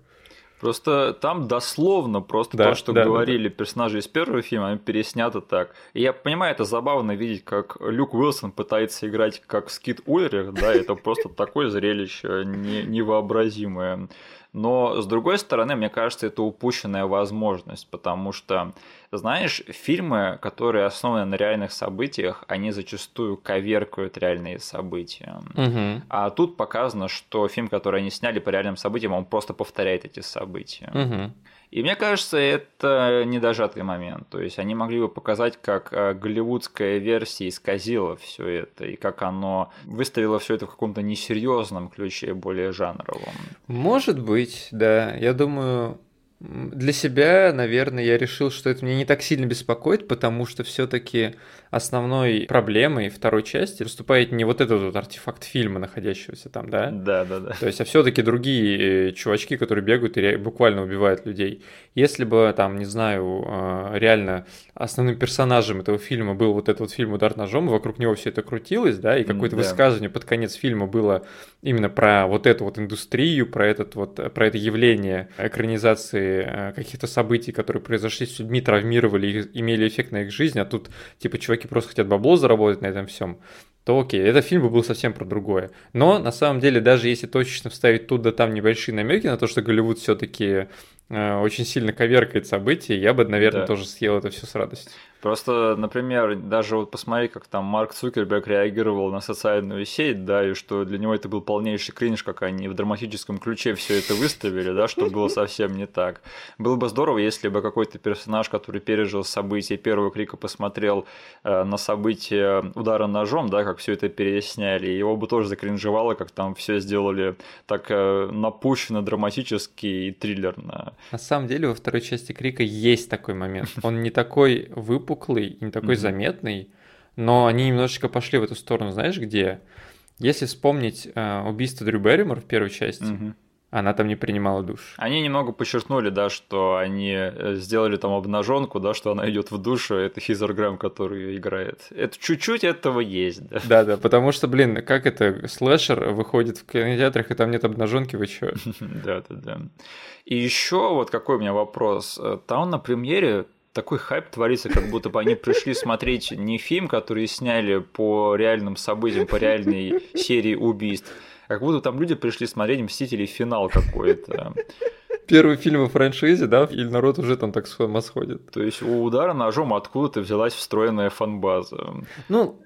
Просто там дословно просто да, то, что да, говорили да, да. персонажи из первого фильма, они переснято так. И я понимаю, это забавно видеть, как Люк Уилсон пытается играть как Скит Ульрих, да, это просто такое зрелище невообразимое. Но, с другой стороны, мне кажется, это упущенная возможность, потому что, знаешь, фильмы, которые основаны на реальных событиях, они зачастую коверкают реальные события. Угу. А тут показано, что фильм, который они сняли по реальным событиям, он просто повторяет эти события. Угу. И мне кажется, это недожатый момент. То есть они могли бы показать, как э, голливудская версия исказила все это, и как оно выставило все это в каком-то несерьезном ключе, более жанровом. Может быть, да. Я думаю, для себя, наверное, я решил, что это меня не так сильно беспокоит, потому что все-таки основной проблемой второй части выступает не вот этот вот артефакт фильма, находящегося там, да? Да, да, да. То есть, а все-таки другие э, чувачки, которые бегают и буквально убивают людей. Если бы там, не знаю, э, реально основным персонажем этого фильма был вот этот вот фильм «Удар ножом», вокруг него все это крутилось, да, и какое-то да. высказывание под конец фильма было именно про вот эту вот индустрию, про этот вот, про это явление экранизации э, каких-то событий, которые произошли с людьми, травмировали, имели эффект на их жизнь, а тут, типа, чуваки просто хотят бабло заработать на этом всем, то окей, этот фильм бы был совсем про другое. Но на самом деле, даже если точечно вставить тут да там небольшие намеки на то, что Голливуд все-таки э, очень сильно коверкает события, я бы, наверное, да. тоже съел это все с радостью. Просто, например, даже вот посмотри, как там Марк Цукерберг реагировал на социальную сеть, да, и что для него это был полнейший кринж, как они в драматическом ключе все это выставили, да, что было совсем не так. Было бы здорово, если бы какой-то персонаж, который пережил события первого крика, посмотрел э, на события удара ножом, да, как все это переясняли, его бы тоже закринжевало, как там все сделали так э, напущено, драматически и триллерно. На самом деле во второй части крика есть такой момент. Он не такой выпуск, выпуклый и не такой mm-hmm. заметный, но они немножечко пошли в эту сторону, знаешь, где? Если вспомнить э, убийство Дрю Берримор в первой части, mm-hmm. она там не принимала душ. Они немного подчеркнули, да, что они э, сделали там обнаженку, да, что она идет в душу, это Хизер Грэм, который играет. Это чуть-чуть этого есть, да. Да, да, потому что, блин, как это, слэшер выходит в кинотеатрах, и там нет обнаженки, вы чё? Да, да, да. И еще вот какой у меня вопрос. Э, там на премьере такой хайп творится, как будто бы они пришли смотреть не фильм, который сняли по реальным событиям, по реальной серии убийств, а как будто там люди пришли смотреть «Мстители. Финал» какой-то. Первый фильм во франшизе, да, или народ уже там так с ума сходит. То есть у удара ножом откуда-то взялась встроенная фанбаза. Ну,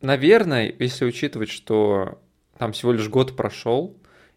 наверное, если учитывать, что там всего лишь год прошел,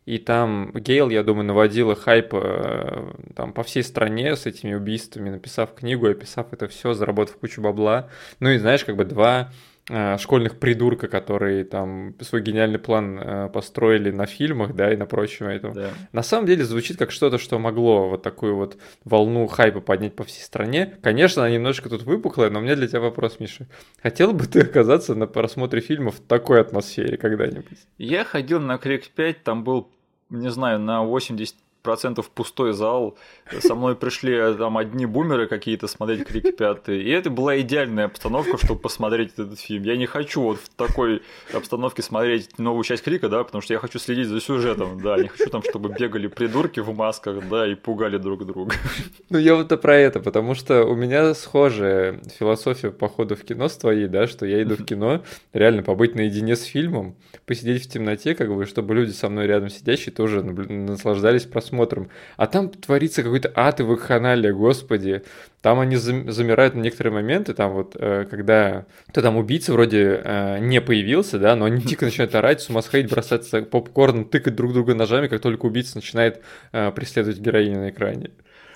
и там Гейл, я думаю, наводила хайп э, там по всей стране с этими убийствами, написав книгу, описав это все, заработав кучу бабла. Ну и знаешь, как бы два э, школьных придурка, которые там свой гениальный план э, построили на фильмах, да, и на прочем этом. Да. На самом деле звучит как что-то, что могло вот такую вот волну хайпа поднять по всей стране. Конечно, она немножко тут выпуклая, но у меня для тебя вопрос, Миша. Хотел бы ты оказаться на просмотре фильмов в такой атмосфере когда-нибудь? Я ходил на Крик 5, там был не знаю, на 80 процентов пустой зал. Со мной пришли э, там одни бумеры какие-то смотреть Крик пятый. И это была идеальная обстановка, чтобы посмотреть этот фильм. Я не хочу вот в такой обстановке смотреть новую часть Крика, да, потому что я хочу следить за сюжетом, да. Не хочу там, чтобы бегали придурки в масках, да, и пугали друг друга. Ну, я вот про это, потому что у меня схожая философия похода в кино с твоей, да, что я иду в кино реально побыть наедине с фильмом, посидеть в темноте, как бы, чтобы люди со мной рядом сидящие тоже наслаждались просмотром просмотром. А там творится какой-то ад и вакханалия, господи. Там они замирают на некоторые моменты, там вот, э, когда кто там убийца вроде э, не появился, да, но они дико начинают орать, с ума сходить, бросаться попкорн, тыкать друг друга ножами, как только убийца начинает э, преследовать героиню на экране.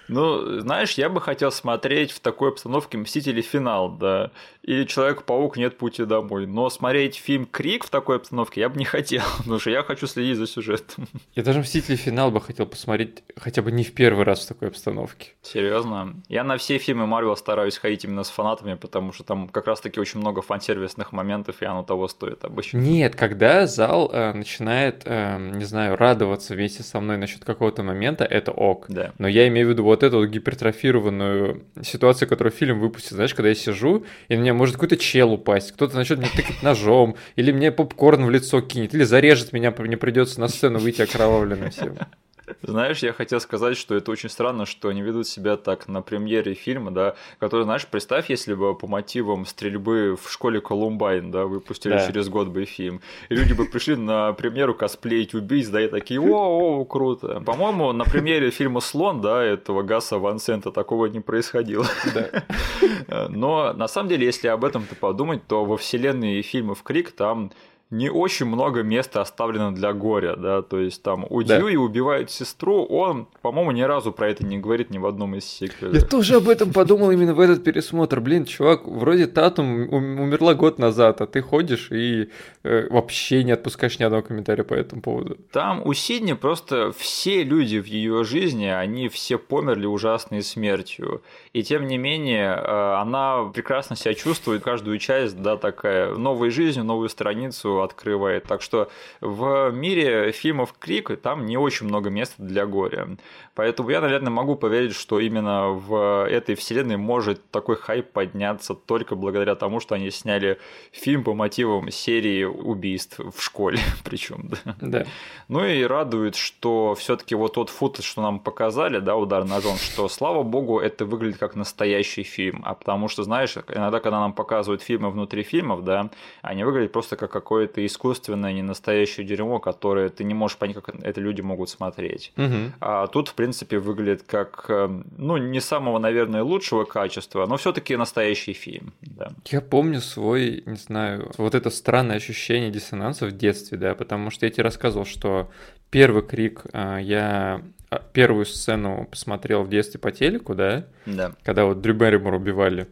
Ну, знаешь, я бы хотел смотреть в такой обстановке «Мстители. Финал», да, или «Человек-паук. Нет пути домой». Но смотреть фильм «Крик» в такой обстановке я бы не хотел, потому что я хочу следить за сюжетом. Я даже «Мстители. Финал» бы хотел посмотреть хотя бы не в первый раз в такой обстановке. Серьезно? Я на все фильмы Марвел стараюсь ходить именно с фанатами, потому что там как раз-таки очень много фан-сервисных моментов, и оно того стоит обычно. Нет, когда зал э, начинает, э, не знаю, радоваться вместе со мной насчет какого-то момента, это ок. Да. Но я имею в виду вот эту вот гипертрофированную ситуацию, которую фильм выпустит. Знаешь, когда я сижу, и на меня может какой-то чел упасть, кто-то начнет мне тыкать ножом, или мне попкорн в лицо кинет, или зарежет меня, мне придется на сцену выйти окровавленным всем. Знаешь, я хотел сказать, что это очень странно, что они ведут себя так на премьере фильма, да, который, знаешь, представь, если бы по мотивам стрельбы в школе Колумбайн, да, выпустили да. через год бы фильм, и люди бы пришли на премьеру косплеить убийц, да, и такие, о, о, круто. По-моему, на премьере фильма «Слон», да, этого Гаса Ван Сента такого не происходило. Да. Но, на самом деле, если об этом-то подумать, то во вселенной фильмов Крик там не очень много места оставлено для горя, да, то есть там у да. Дьюи убивают сестру, он, по-моему, ни разу про это не говорит ни в одном из сиквелов. Я тоже об этом подумал именно в этот пересмотр. Блин, чувак, вроде Татум умерла год назад, а ты ходишь и э, вообще не отпускаешь ни одного комментария по этому поводу. Там у Сидни просто все люди в ее жизни, они все померли ужасной смертью. И тем не менее, э, она прекрасно себя чувствует, каждую часть, да, такая, новой жизнью, новую страницу открывает. Так что в мире фильмов Крик там не очень много места для горя. Поэтому я, наверное, могу поверить, что именно в этой вселенной может такой хайп подняться только благодаря тому, что они сняли фильм по мотивам серии убийств в школе, причем, да. да. Ну и радует, что все-таки вот тот футаж, что нам показали, да, удар ножом, что, слава богу, это выглядит как настоящий фильм. А потому что, знаешь, иногда, когда нам показывают фильмы внутри фильмов, да, они выглядят просто как какое-то искусственное, ненастоящее дерьмо, которое ты не можешь понять, как это люди могут смотреть. Угу. А тут, в принципе, выглядит как, э, ну, не самого, наверное, лучшего качества, но все-таки настоящий фильм. Да. Я помню свой, не знаю, вот это странное ощущение диссонанса в детстве, да, потому что я тебе рассказывал, что первый крик э, я а, первую сцену посмотрел в детстве по телеку, да? Да. Когда вот Дрю Берримор убивали.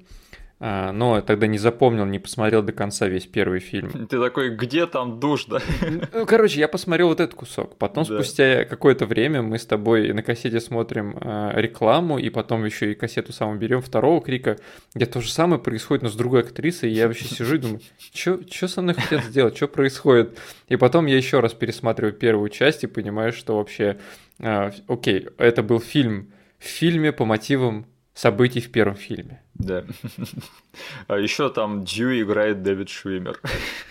А, но тогда не запомнил, не посмотрел до конца весь первый фильм. Ты такой, где там душ, да? Ну, короче, я посмотрел вот этот кусок. Потом, да. спустя какое-то время, мы с тобой на кассете смотрим э, рекламу, и потом еще и кассету саму берем второго крика, где то же самое происходит, но с другой актрисой, и я вообще сижу и думаю, что со мной хотят сделать, что происходит? И потом я еще раз пересматриваю первую часть и понимаю, что вообще, э, окей, это был фильм в фильме по мотивам событий в первом фильме. Да. А еще там Дью играет Дэвид Швимер.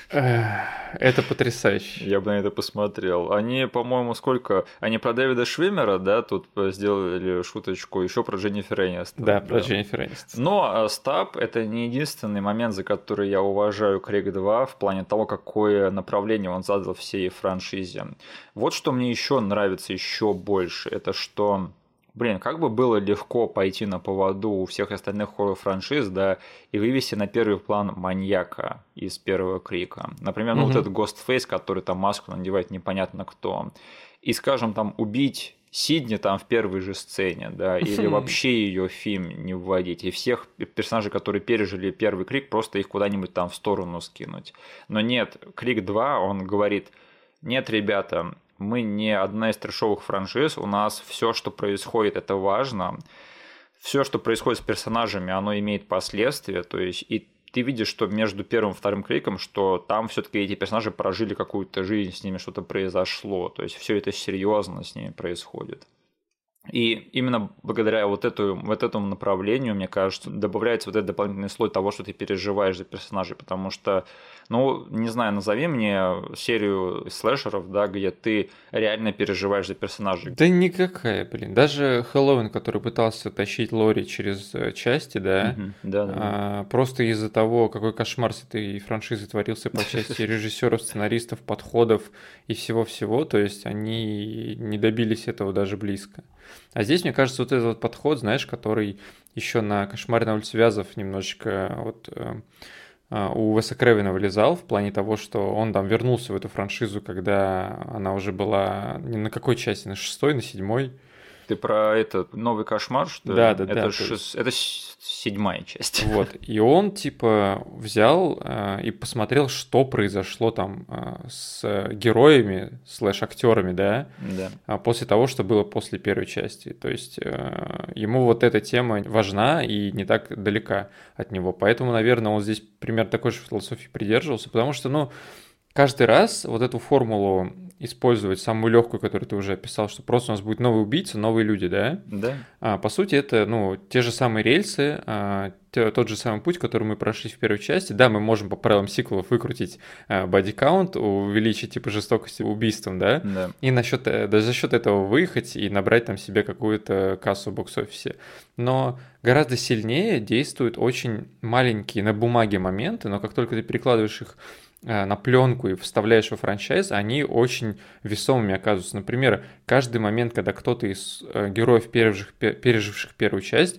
Это потрясающе. Я бы на это посмотрел. Они, по-моему, сколько... Они про Дэвида Швимера, да, тут сделали шуточку, еще про Дженнифер Энистон. Да, про Дженнифер Энистон. Но Стаб — это не единственный момент, за который я уважаю Крик 2 в плане того, какое направление он задал всей франшизе. Вот что мне еще нравится еще больше, это что блин, как бы было легко пойти на поводу у всех остальных хоррор-франшиз, да, и вывести на первый план маньяка из первого крика. Например, ну, вот этот Ghostface, который там маску надевает непонятно кто. И, скажем, там убить Сидни там в первой же сцене, да, или вообще ее в фильм не вводить, и всех персонажей, которые пережили первый крик, просто их куда-нибудь там в сторону скинуть. Но нет, крик 2, он говорит, нет, ребята, мы не одна из трешовых франшиз, у нас все, что происходит, это важно. Все, что происходит с персонажами, оно имеет последствия, то есть и ты видишь, что между первым и вторым криком, что там все-таки эти персонажи прожили какую-то жизнь, с ними что-то произошло, то есть все это серьезно с ними происходит. И именно благодаря вот, эту, вот этому направлению, мне кажется, добавляется вот этот дополнительный слой того, что ты переживаешь за персонажей, потому что ну, не знаю, назови мне серию слэшеров, да, где ты реально переживаешь за персонажей. Да никакая, блин. Даже Хэллоуин, который пытался тащить Лори через э, части, да, угу. да, да. А, просто из-за того, какой кошмар с этой франшизой творился по части режиссеров, сценаристов, подходов и всего-всего, то есть они не добились этого даже близко. А здесь, мне кажется, вот этот вот подход, знаешь, который еще на «Кошмаре на улице Вязов» немножечко вот э, а, у Веса Кревина вылезал в плане того, что он там вернулся в эту франшизу, когда она уже была не на какой части, на шестой, на седьмой. Ты про этот новый кошмар, что да, да, это да. Шест... Это седьмая часть. Вот. И он, типа, взял э, и посмотрел, что произошло там э, с героями, слэш-актерами, да, да. А после того, что было после первой части. То есть э, ему вот эта тема важна и не так далека от него. Поэтому, наверное, он здесь примерно такой же философии придерживался, потому что, ну, каждый раз вот эту формулу использовать самую легкую, которую ты уже описал, что просто у нас будет новый убийца, новые люди, да? Да. А, по сути, это ну, те же самые рельсы, а, тот же самый путь, который мы прошли в первой части. Да, мы можем по правилам сиквелов выкрутить а, бодикаунт, увеличить типа жестокость убийством, да? Да. И насчет, да, э, за счет этого выехать и набрать там себе какую-то кассу в бокс-офисе. Но гораздо сильнее действуют очень маленькие на бумаге моменты, но как только ты перекладываешь их на пленку и вставляешь во франчайз, они очень весомыми оказываются. Например, каждый момент, когда кто-то из э, героев, переживших, переживших первую часть,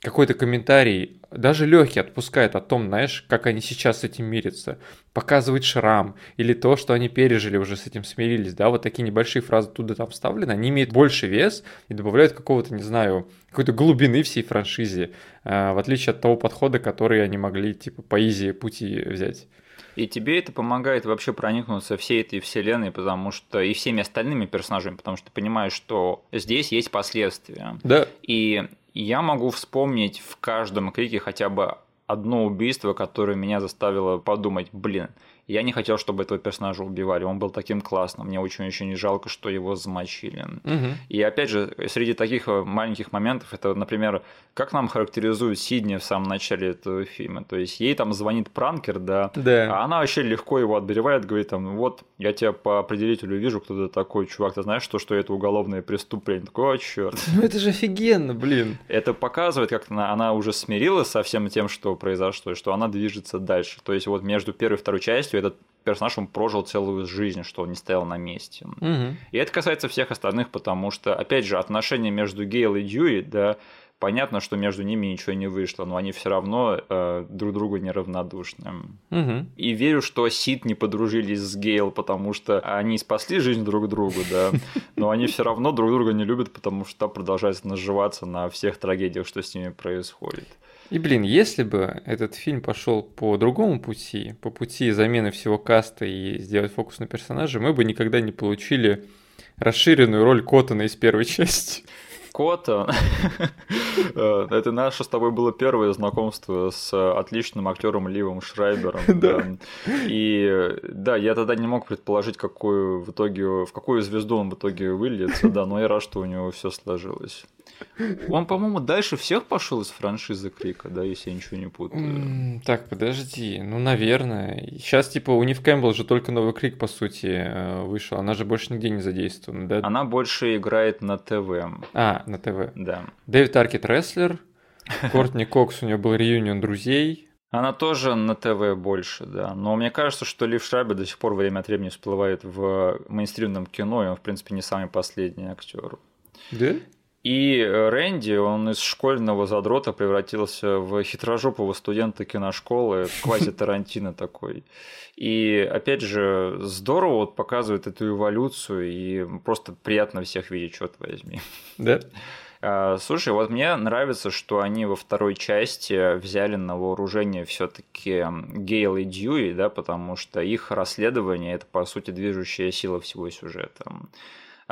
какой-то комментарий, даже легкий, отпускает о том, знаешь, как они сейчас с этим мирятся, показывает шрам, или то, что они пережили, уже с этим смирились, да, вот такие небольшие фразы туда там вставлены, они имеют больше вес и добавляют какого-то, не знаю, какой-то глубины всей франшизе, э, в отличие от того подхода, который они могли, типа, по изи пути взять. И тебе это помогает вообще проникнуться всей этой вселенной, потому что и всеми остальными персонажами, потому что ты понимаешь, что здесь есть последствия. Да. И я могу вспомнить в каждом крике хотя бы одно убийство, которое меня заставило подумать, блин, я не хотел, чтобы этого персонажа убивали. Он был таким классным. Мне очень-очень жалко, что его замочили. Угу. И опять же, среди таких э, маленьких моментов, это, например, как нам характеризуют Сидни в самом начале этого фильма. То есть ей там звонит пранкер, да, да. а она вообще легко его отберевает, говорит там, вот, я тебя по определителю вижу, кто ты такой, чувак, ты знаешь, что, что это уголовное преступление? Такой, о, черт. Ну это же офигенно, блин. Это показывает, как она, она уже смирилась со всем тем, что произошло, и что она движется дальше. То есть вот между первой и второй частью этот персонаж он прожил целую жизнь, что он не стоял на месте. Угу. И это касается всех остальных, потому что, опять же, отношения между Гейл и Дьюи, да, понятно, что между ними ничего не вышло, но они все равно э, друг другу неравнодушны. Угу. И верю, что Сид не подружились с Гейл, потому что они спасли жизнь друг другу, да, но они все равно друг друга не любят, потому что продолжают наживаться на всех трагедиях, что с ними происходит. И, блин, если бы этот фильм пошел по другому пути, по пути замены всего каста и сделать фокус на персонаже, мы бы никогда не получили расширенную роль Коттона из первой части. Коттон. Э, это наше с тобой было первое знакомство с отличным актером Ливом Шрайбером. Да. И да, я тогда не мог предположить, какую в итоге, в какую звезду он в итоге выльется, да, но я рад, что у него все сложилось. Он, по-моему, дальше всех пошел из франшизы Крика, да, если я ничего не путаю. Так, подожди, ну, наверное. Сейчас, типа, у Нив Кэмпбелл же только новый Крик, по сути, э, вышел. Она же больше нигде не задействована, да? Она больше играет на ТВ. А, на ТВ. Да. Дэвид Аркет рестлер, Кортни Кокс, у нее был реюнион друзей. Она тоже на ТВ больше, да. Но мне кажется, что Лив Шрайбер до сих пор время от времени всплывает в мейнстримном кино, и он, в принципе, не самый последний актер. Да? И э, Рэнди, он из школьного задрота превратился в хитрожопого студента киношколы, квази Тарантино такой. И опять же, здорово вот показывает эту эволюцию, и просто приятно всех видеть, черт возьми. Да? А, слушай, вот мне нравится, что они во второй части взяли на вооружение все-таки Гейл и Дьюи, да, потому что их расследование это по сути движущая сила всего сюжета.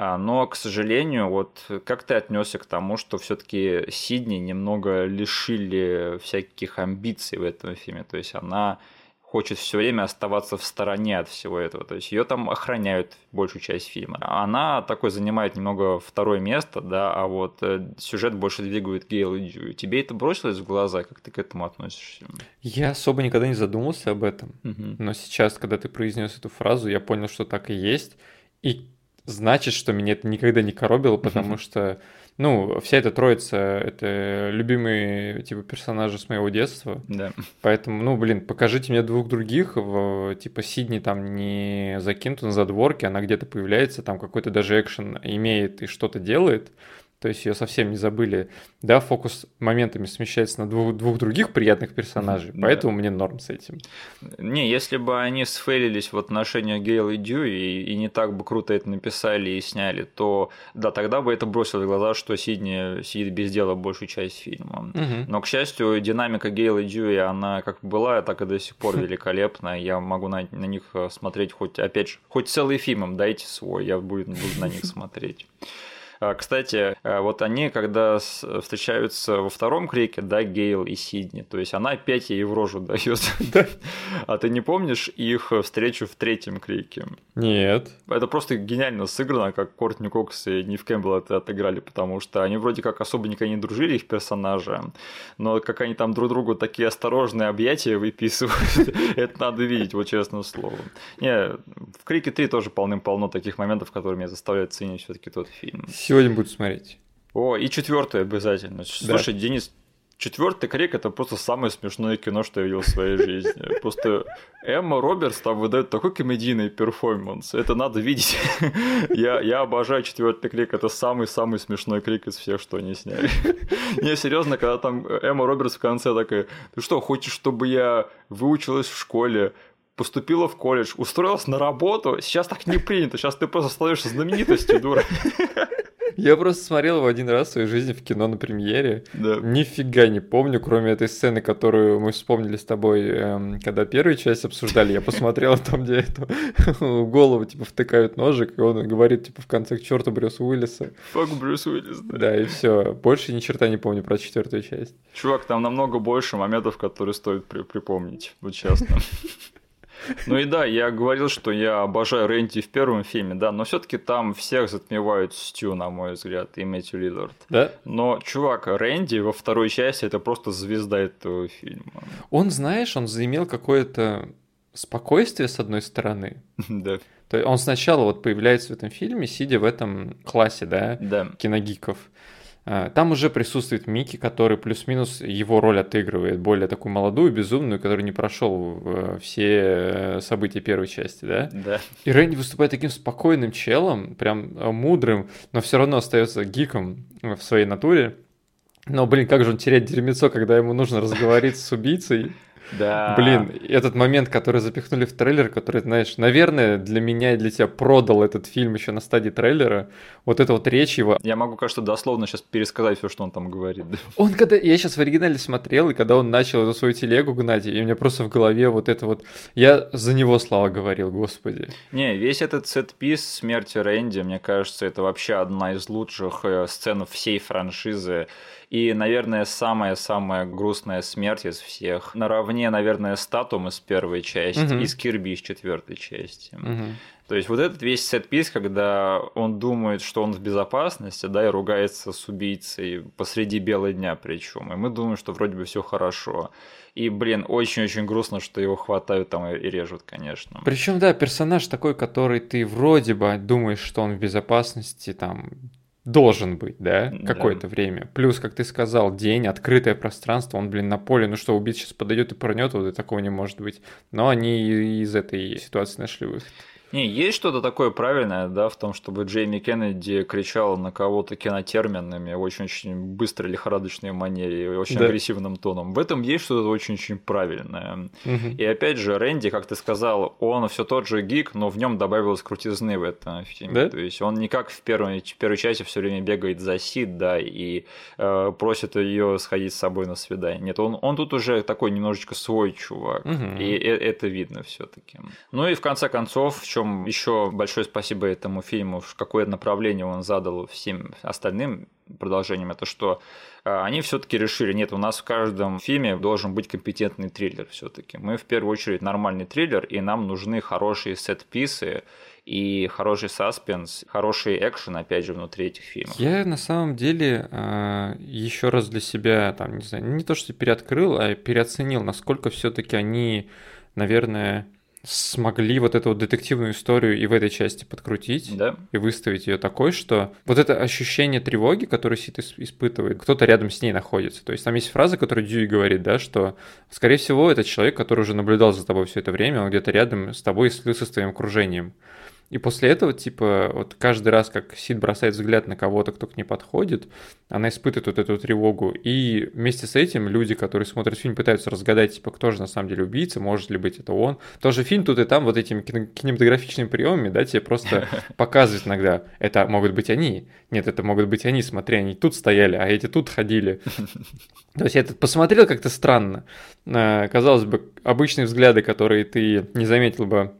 А, но, к сожалению, вот как ты отнесся к тому, что все-таки Сидни немного лишили всяких амбиций в этом фильме? То есть она хочет все время оставаться в стороне от всего этого. То есть ее там охраняют большую часть фильма. Она такой занимает немного второе место, да, а вот э, сюжет больше двигает Гейл и Дьюи. Тебе это бросилось в глаза? Как ты к этому относишься? Я особо никогда не задумывался об этом. Угу. Но сейчас, когда ты произнес эту фразу, я понял, что так и есть. И значит, что меня это никогда не коробило, потому что, ну, вся эта троица — это любимые, типа, персонажи с моего детства. Да. Поэтому, ну, блин, покажите мне двух других, в, типа, Сидни там не закинута на задворке, она где-то появляется, там какой-то даже экшен имеет и что-то делает — то есть ее совсем не забыли. Да, фокус моментами смещается на двух, двух других приятных персонажей, да. поэтому мне норм с этим. Не, если бы они сфейлились в отношениях Гейл и Дью и, и не так бы круто это написали и сняли, то да, тогда бы это бросило в глаза, что Сидни сидит без дела большую часть фильма. Угу. Но, к счастью, динамика Гейл и Дьюи, она как была, так и до сих пор великолепна. Я могу на, на них смотреть хоть, опять же, хоть целый фильм дайте свой, я буду, буду на них смотреть. А, кстати, а, вот они, когда встречаются во втором крике, да, Гейл и Сидни, то есть она опять ей в рожу дает. А ты не помнишь их встречу в третьем крике? Нет. Это просто гениально сыграно, как Кортни Кокс и Нив Кэмпбелл это отыграли, потому что они вроде как особо никогда не дружили, их персонажи, но как они там друг другу такие осторожные объятия выписывают, это надо видеть, вот честное слово. Не, в Крике 3 тоже полным-полно таких моментов, которые меня заставляют ценить все таки тот фильм. Сегодня буду смотреть. О, и четвертую обязательно. Слушай, да. Денис, Четвертый крик это просто самое смешное кино, что я видел в своей жизни. Просто Эмма Робертс там выдает такой комедийный перформанс. Это надо видеть. я, я обожаю четвертый крик. Это самый-самый смешной крик из всех, что они сняли. Не, серьезно, когда там Эмма Робертс в конце такая, ты что, хочешь, чтобы я выучилась в школе, поступила в колледж, устроилась на работу, сейчас так не принято, сейчас ты просто становишься знаменитостью, дура. Я просто смотрел его один раз в своей жизни в кино на премьере. Да. Нифига не помню, кроме этой сцены, которую мы вспомнили с тобой, эм, когда первую часть обсуждали. Я посмотрел там, где эту голову типа втыкают ножик, и он говорит типа в конце к черту Брюс Уиллиса. Фак Брюс Уиллис, да. Да, и все. Больше ни черта не помню про четвертую часть. Чувак, там намного больше моментов, которые стоит при припомнить, вот честно. Ну и да, я говорил, что я обожаю Рэнди в первом фильме, да, но все-таки там всех затмевают Стю, на мой взгляд, и Мэтью Лиллард. Да? Но, чувак, Рэнди во второй части это просто звезда этого фильма. Он, знаешь, он заимел какое-то спокойствие, с одной стороны. Да. То есть он сначала вот появляется в этом фильме, сидя в этом классе, да, да. киногиков. А, там уже присутствует Микки, который плюс-минус его роль отыгрывает, более такую молодую, безумную, который не прошел э, все э, события первой части, да? Да. И Рэнди выступает таким спокойным челом, прям э, мудрым, но все равно остается гиком в своей натуре. Но, блин, как же он теряет дерьмецо, когда ему нужно разговориться с убийцей. Да. Блин, этот момент, который запихнули в трейлер, который, знаешь, наверное, для меня и для тебя продал этот фильм еще на стадии трейлера. Вот эта вот речь его. Я могу, кажется, дословно сейчас пересказать все, что он там говорит. Он когда... Я сейчас в оригинале смотрел, и когда он начал эту свою телегу гнать, и у меня просто в голове вот это вот... Я за него слова говорил, господи. Не, весь этот сет-пис смерти Рэнди, мне кажется, это вообще одна из лучших э, сцен всей франшизы. И, наверное, самая-самая грустная смерть из всех. Наравне, наверное, с Татум из первой части угу. и с Кирби из четвертой части. Угу. То есть вот этот весь сет-пис, когда он думает, что он в безопасности, да, и ругается с убийцей посреди бела дня причем. И мы думаем, что вроде бы все хорошо. И, блин, очень-очень грустно, что его хватают там и режут, конечно. Причем, да, персонаж такой, который ты вроде бы думаешь, что он в безопасности, там, должен быть, да, какое-то время. Плюс, как ты сказал, день, открытое пространство, он, блин, на поле, ну что, убийца сейчас подойдет и пронет, вот и такого не может быть. Но они из этой ситуации нашли выход. Не, есть что-то такое правильное, да, в том, чтобы Джейми Кеннеди кричал на кого-то кинотерминами, очень-очень быстрой лихорадочной манере и очень да. агрессивным тоном. В этом есть что-то очень-очень правильное. Угу. И опять же, Рэнди, как ты сказал, он все тот же гик, но в нем добавилось крутизны в этом фильме. Да? То есть он не как в первой, в первой части все время бегает за Сид, да, и э, просит ее сходить с собой на свидание. Нет, он, он тут уже такой немножечко свой чувак. Угу. И э, это видно все-таки. Ну и в конце концов, в чем еще большое спасибо этому фильму, какое направление он задал всем остальным продолжениям, это что а, они все-таки решили, нет, у нас в каждом фильме должен быть компетентный триллер все-таки. Мы в первую очередь нормальный триллер, и нам нужны хорошие сет-писы, и хороший саспенс, хороший экшен, опять же, внутри этих фильмов. Я на самом деле а, еще раз для себя, там, не знаю, не то что переоткрыл, а переоценил, насколько все-таки они, наверное, смогли вот эту вот детективную историю и в этой части подкрутить да. и выставить ее такой, что вот это ощущение тревоги, которое Сит испытывает, кто-то рядом с ней находится. То есть там есть фраза, которую Дьюи говорит, да, что, скорее всего, это человек, который уже наблюдал за тобой все это время, он где-то рядом с тобой и слился с твоим окружением. И после этого, типа, вот каждый раз, как Сид бросает взгляд на кого-то, кто к ней подходит, она испытывает вот эту тревогу. И вместе с этим люди, которые смотрят фильм, пытаются разгадать, типа, кто же на самом деле убийца, может ли быть это он. Тоже фильм тут и там вот этими кинематографичными приемами, да, тебе просто показывают иногда, это могут быть они. Нет, это могут быть они, смотри, они тут стояли, а эти тут ходили. То есть я это посмотрел как-то странно. Э, казалось бы, обычные взгляды, которые ты не заметил бы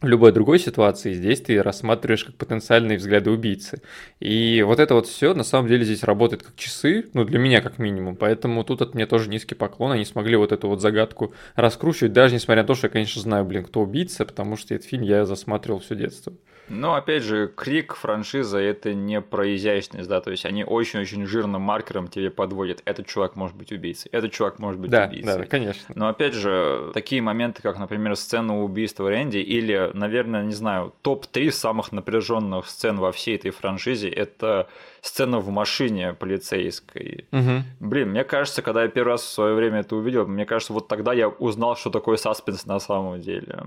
в любой другой ситуации здесь ты рассматриваешь как потенциальные взгляды убийцы. И вот это вот все на самом деле здесь работает как часы, ну для меня как минимум. Поэтому тут от меня тоже низкий поклон. Они смогли вот эту вот загадку раскручивать, даже несмотря на то, что я, конечно, знаю, блин, кто убийца, потому что этот фильм я засматривал все детство. Но опять же, Крик франшиза это не про изящность, да, то есть они очень-очень жирным маркером тебе подводят. Этот чувак может быть убийцей, этот чувак может быть да, убийцей. Да, конечно. Но опять же, такие моменты, как, например, сцена убийства Рэнди или, наверное, не знаю, топ-3 самых напряженных сцен во всей этой франшизе это сцена в машине полицейской. Угу. Блин, мне кажется, когда я первый раз в свое время это увидел, мне кажется, вот тогда я узнал, что такое саспенс на самом деле.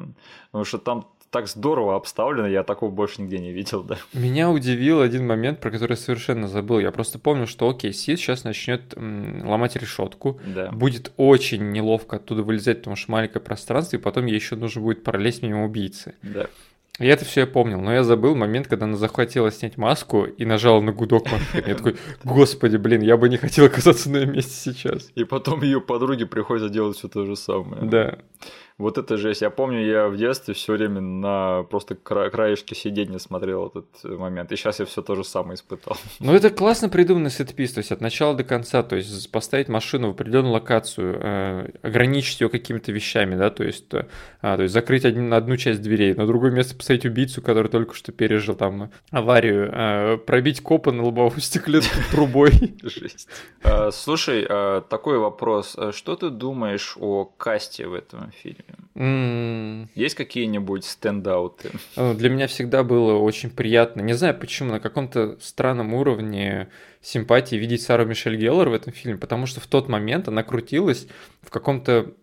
Потому что там так здорово обставлено, я такого больше нигде не видел, да. Меня удивил один момент, про который я совершенно забыл. Я просто помню, что окей, Сид сейчас начнет ломать решетку. Да. Будет очень неловко оттуда вылезать, потому что маленькое пространство, и потом ей еще нужно будет пролезть мимо убийцы. Да. И это все я помнил, но я забыл момент, когда она захотела снять маску и нажала на гудок машины. Я такой, господи, блин, я бы не хотел оказаться на ее месте сейчас. И потом ее подруге приходится делать все то же самое. Да. Вот это жесть. Я помню, я в детстве все время на просто кра- краешке сиденья смотрел этот момент. И сейчас я все то же самое испытал. Ну, это классно придуманный сетпис, то есть от начала до конца, то есть поставить машину в определенную локацию, э, ограничить ее какими-то вещами, да, то есть, э, то есть закрыть один, одну часть дверей, на другое место поставить убийцу, который только что пережил там аварию, э, пробить копа на лобовом стекле трубой. Жесть. А, слушай, а, такой вопрос. А что ты думаешь о касте в этом фильме? Mm. Есть какие-нибудь стендауты? Для меня всегда было очень приятно. Не знаю почему, на каком-то странном уровне симпатии видеть Сару Мишель Геллер в этом фильме, потому что в тот момент она крутилась в каком-то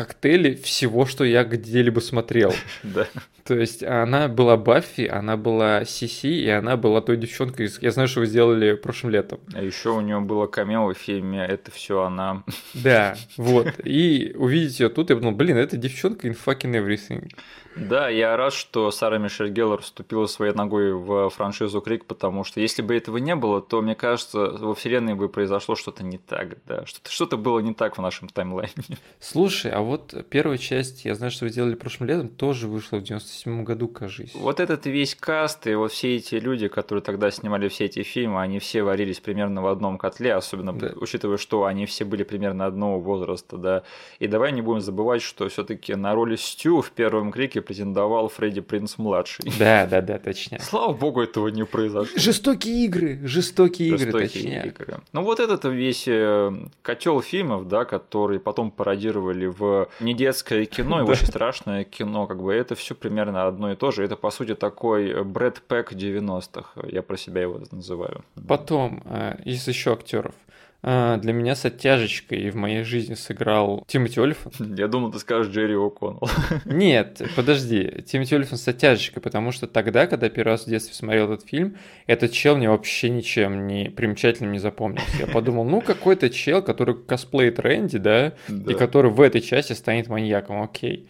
коктейле всего, что я где-либо смотрел. Да. То есть она была Баффи, она была Сиси, и она была той девчонкой, я знаю, что вы сделали прошлым летом. А еще у нее было камео в фильме «Это все она». Да, вот. И увидеть ее тут, я подумал, блин, это девчонка in fucking everything. Да, я рад, что Сара Мишель Геллер вступила своей ногой в франшизу Крик, потому что если бы этого не было, то, мне кажется, во вселенной бы произошло что-то не так, да, что-то что было не так в нашем таймлайне. Слушай, а вот первая часть, я знаю, что вы делали прошлым летом, тоже вышла в 97 году, кажись. Вот этот весь каст и вот все эти люди, которые тогда снимали все эти фильмы, они все варились примерно в одном котле, особенно да. учитывая, что они все были примерно одного возраста, да. И давай не будем забывать, что все таки на роли Стю в первом Крике претендовал Фредди Принц младший. Да, да, да, точно. Слава богу, этого не произошло. Жестокие игры, жестокие, игры, точнее. Игры. Ну вот этот весь э, котел фильмов, да, которые потом пародировали в не детское кино, и очень страшное кино, как бы это все примерно одно и то же. Это по сути такой Брэд Пэк 90-х, я про себя его называю. Потом э, из еще актеров. А, для меня с оттяжечкой в моей жизни сыграл Тимоти Олифан. Я думал, ты скажешь Джерри О'Коннелл. Нет, подожди, Тимоти Олифан с оттяжечкой, потому что тогда, когда первый раз в детстве смотрел этот фильм, этот чел мне вообще ничем не примечательным не запомнился. Я подумал, ну какой-то чел, который косплеит Рэнди, да, да, и который в этой части станет маньяком, окей.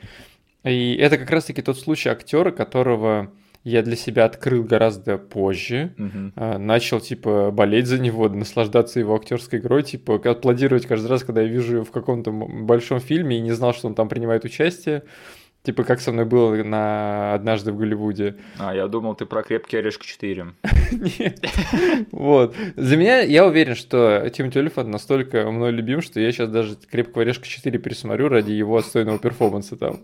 И это как раз-таки тот случай актера, которого я для себя открыл гораздо позже. Угу. Начал, типа, болеть за него, наслаждаться его актерской игрой, типа, аплодировать каждый раз, когда я вижу его в каком-то большом фильме и не знал, что он там принимает участие. Типа, как со мной было на «Однажды в Голливуде». А, я думал, ты про «Крепкий орешек 4». Нет. Вот. За меня, я уверен, что Тимоти Олифант настолько мной любим, что я сейчас даже «Крепкого орешка 4» пересмотрю ради его отстойного перформанса там.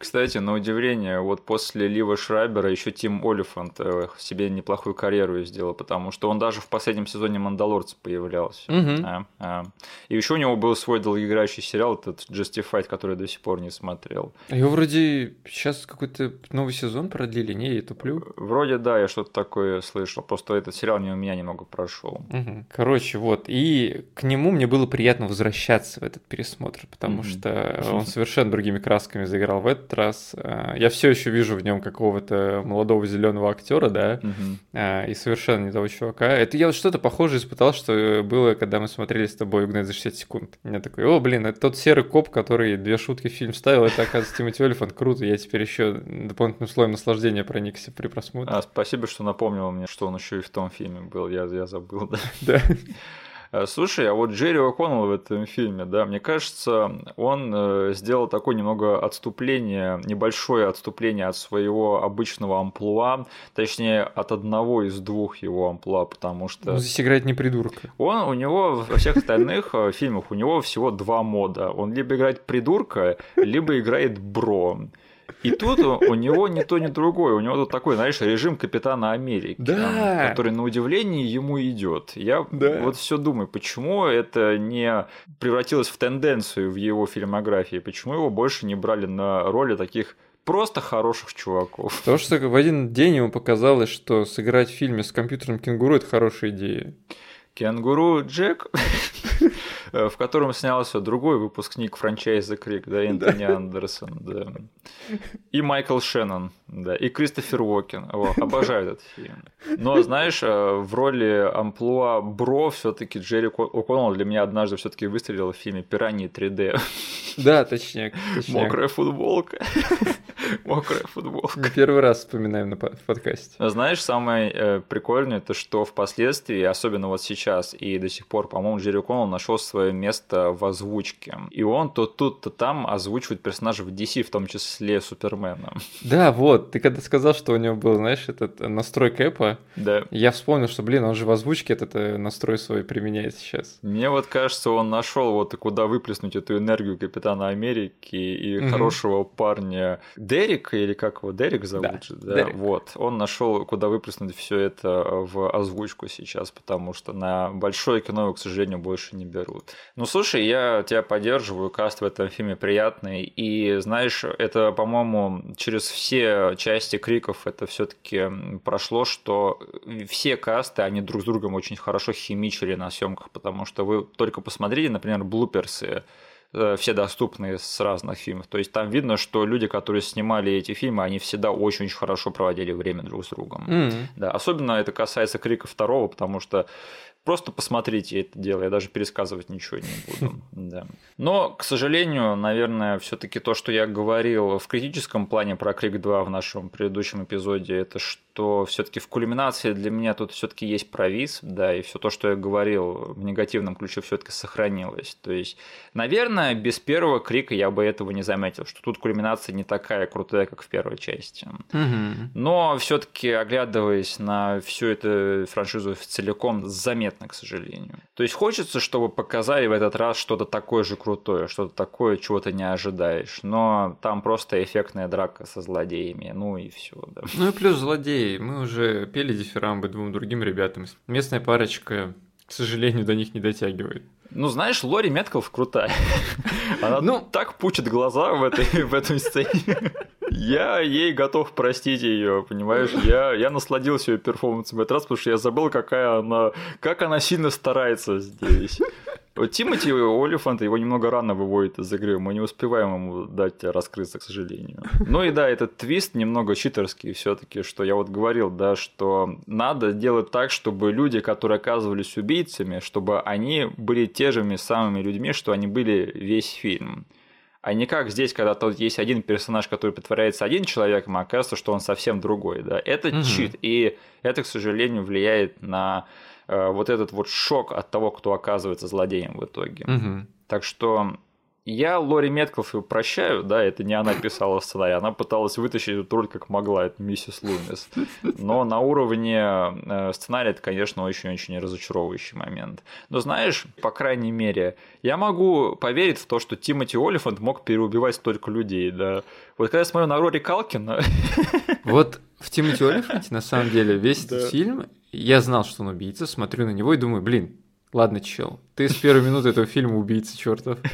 Кстати, на удивление, вот после Лива Шрайбера еще Тим Олифант э, себе неплохую карьеру сделал, потому что он даже в последнем сезоне Мандалорца появлялся. Угу. А, а. И еще у него был свой долгоиграющий сериал, этот Justified, который я до сих пор не смотрел. Его вроде сейчас какой-то новый сезон продлили, не, я туплю. Вроде да, я что-то такое слышал, просто этот сериал не у меня немного прошел. Угу. Короче, вот, и к нему мне было приятно возвращаться в этот пересмотр, потому угу. что он совершенно другими красками заиграл в этот этот раз э, я все еще вижу в нем какого-то молодого зеленого актера, да, угу. и совершенно не того чувака. Это я вот что-то похожее испытал, что было, когда мы смотрели с тобой «Угнать за 60 секунд». Я такой, о, блин, это тот серый коп, который две шутки в фильм ставил, это, оказывается, Тимоти Олифант, круто, я теперь еще дополнительным слоем наслаждения проникся при просмотре. А, спасибо, что напомнил мне, что он еще и в том фильме был, я, я забыл, да. Да. Э, слушай, а вот Джерри О'Коннелл в этом фильме, да, мне кажется, он э, сделал такое немного отступление, небольшое отступление от своего обычного амплуа, точнее, от одного из двух его амплуа, потому что... Он здесь играет не придурка. Он, у него во всех остальных э, фильмах, у него всего два мода. Он либо играет придурка, либо играет бро. И тут у него ни то, ни другое. У него тут такой, знаешь, режим Капитана Америки, да. который на удивление ему идет. Я да. вот все думаю, почему это не превратилось в тенденцию в его фильмографии, почему его больше не брали на роли таких просто хороших чуваков. Потому что в один день ему показалось, что сыграть в фильме с компьютером кенгуру это хорошая идея. Кенгуру Джек, в котором снялся другой выпускник франчайза Крик, да, Энтони Андерсон, да. И Майкл Шеннон, да, и Кристофер Уокен. О, обожаю этот фильм. Но, знаешь, э, в роли амплуа Бро все таки Джерри О'Коннелл для меня однажды все таки выстрелил в фильме «Пираньи 3D». Да, точнее. Мокрая футболка. Мокрая футболка. Первый раз вспоминаем на подкасте. Знаешь, самое э, прикольное, это что впоследствии, особенно вот сейчас и до сих пор, по-моему, Джерри Коннелл нашел свое место в озвучке. И он то тут, то там озвучивает персонажей в DC, в том числе Супермена. Да, вот. Ты когда сказал, что у него был, знаешь, этот настрой Кэпа, да. я вспомнил, что, блин, он же в озвучке этот э, настрой свой применяет сейчас. Мне вот кажется, он нашел вот куда выплеснуть эту энергию Капитана Америки и угу. хорошего парня Дерек, или как его, Дерек зовут? Да, да? Дерек. Вот. Он нашел, куда выплеснуть все это в озвучку сейчас, потому что на большое кино его, к сожалению, больше не берут. Ну, слушай, я тебя поддерживаю, каст в этом фильме приятный, и, знаешь, это, по-моему, через все части криков это все таки прошло, что все касты, они друг с другом очень хорошо химичили на съемках, потому что вы только посмотрите, например, блуперсы Э, все доступные с разных фильмов. То есть там видно, что люди, которые снимали эти фильмы, они всегда очень-очень хорошо проводили время друг с другом. Mm-hmm. Да, особенно это касается Крика второго, потому что Просто посмотрите это дело, я даже пересказывать ничего не буду. Да. Но, к сожалению, наверное, все-таки то, что я говорил в критическом плане про Крик 2 в нашем предыдущем эпизоде, это что все-таки в кульминации для меня тут все-таки есть провис, да, и все то, что я говорил в негативном ключе, все-таки сохранилось. То есть, наверное, без первого Крика я бы этого не заметил, что тут кульминация не такая крутая, как в первой части. Но все-таки, оглядываясь на всю эту франшизу целиком, заметно заметно, к сожалению. То есть хочется, чтобы показали в этот раз что-то такое же крутое, что-то такое, чего ты не ожидаешь. Но там просто эффектная драка со злодеями, ну и все. Да. Ну и плюс злодеи. Мы уже пели дифирамбы двум другим ребятам. Местная парочка, к сожалению, до них не дотягивает. Ну, знаешь, Лори Меткалф крутая. Она ну, так пучит глаза в этой, в этой сцене. Я ей готов простить ее, понимаешь? Я, я насладился ее перформансом в этот раз, потому что я забыл, какая она, как она сильно старается здесь. Тимати Олифант его немного рано выводит из игры, мы не успеваем ему дать раскрыться, к сожалению. Ну и да, этот твист немного читерский все таки что я вот говорил, да, что надо делать так, чтобы люди, которые оказывались убийцами, чтобы они были те же самыми людьми, что они были весь фильм. А не как здесь, когда тут есть один персонаж, который притворяется один человеком, а оказывается, что он совсем другой. Да? Это угу. чит, и это, к сожалению, влияет на вот этот вот шок от того, кто оказывается злодеем в итоге. Угу. Так что я Лори Меткалф прощаю, да, это не она писала сценарий, она пыталась вытащить эту роль как могла, это миссис Лумис. Но на уровне э, сценария это, конечно, очень-очень разочаровывающий момент. Но знаешь, по крайней мере, я могу поверить в то, что Тимоти Олифант мог переубивать столько людей, да. Вот когда я смотрю на Рори Калкина... Вот в Тимоти Олифанте, на самом деле, весь этот фильм, я знал, что он убийца, смотрю на него и думаю, блин, Ладно, чел, ты с первой минуты этого фильма убийца чертов.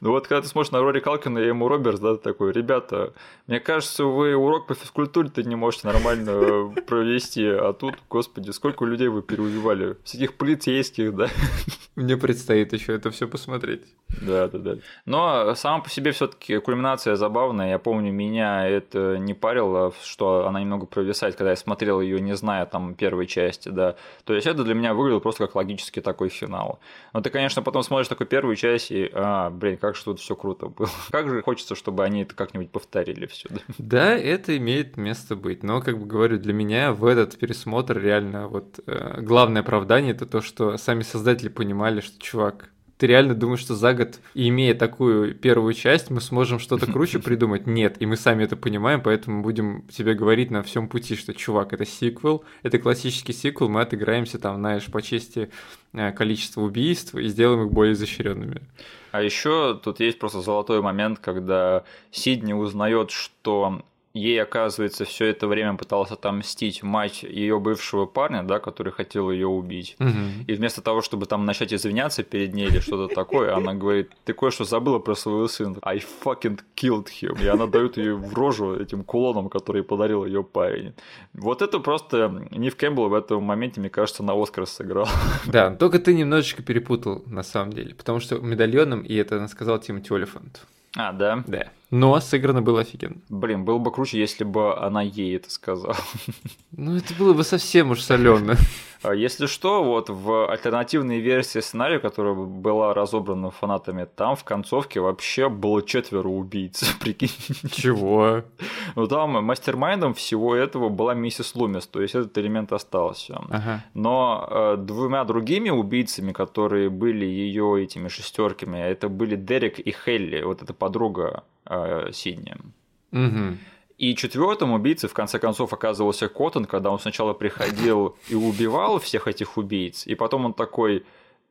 Ну вот когда ты смотришь на Рори Калкина и ему Робертс, да, такой, ребята, мне кажется, вы урок по физкультуре-то не можете нормально провести, а тут, господи, сколько людей вы переубивали, всяких полицейских, да. Мне предстоит еще это все посмотреть. Да, да, да. Но сама по себе все-таки кульминация забавная. Я помню, меня это не парило, что она немного провисает, когда я смотрел ее, не зная там первой части, да. То есть это для меня выглядело просто как логический такой финал. Но ты, конечно, потом смотришь такую первую часть и, а, блин, как же тут все круто было. Как же хочется, чтобы они это как-нибудь повторили все. Да? да, это имеет место быть. Но, как бы говорю, для меня в этот пересмотр реально вот э, главное оправдание это то, что сами создатели понимали, что чувак, Ты реально думаешь, что за год, имея такую первую часть, мы сможем что-то круче придумать? Нет, и мы сами это понимаем, поэтому будем тебе говорить на всем пути, что, чувак, это сиквел, это классический сиквел, мы отыграемся там, знаешь, по чести э, количество убийств и сделаем их более изощренными. А еще тут есть просто золотой момент, когда Сидни узнает, что ей, оказывается, все это время пытался отомстить мать ее бывшего парня, да, который хотел ее убить. Угу. И вместо того, чтобы там начать извиняться перед ней или что-то такое, она говорит, ты кое-что забыла про своего сына. I fucking killed him. И она дает ее в рожу этим кулоном, который подарил ее парень. Вот это просто Нив Кэмпбелл в этом моменте, мне кажется, на Оскар сыграл. Да, только ты немножечко перепутал на самом деле, потому что медальоном, и это сказал Тимоти Олифант. А, да? Да. Но сыграно было офигенно. Блин, было бы круче, если бы она ей это сказала. Ну, это было бы совсем уж солено. А если что, вот в альтернативной версии сценария, которая была разобрана фанатами, там в концовке вообще было четверо убийц, прикинь. Чего? Ну там мастермайндом всего этого была миссис Лумис, то есть этот элемент остался. Ага. Но э, двумя другими убийцами, которые были ее этими шестерками, это были Дерек и Хелли, вот эта подруга э, Сидни. Угу. И четвертым убийцей в конце концов оказывался Коттон, когда он сначала приходил и убивал всех этих убийц, и потом он такой,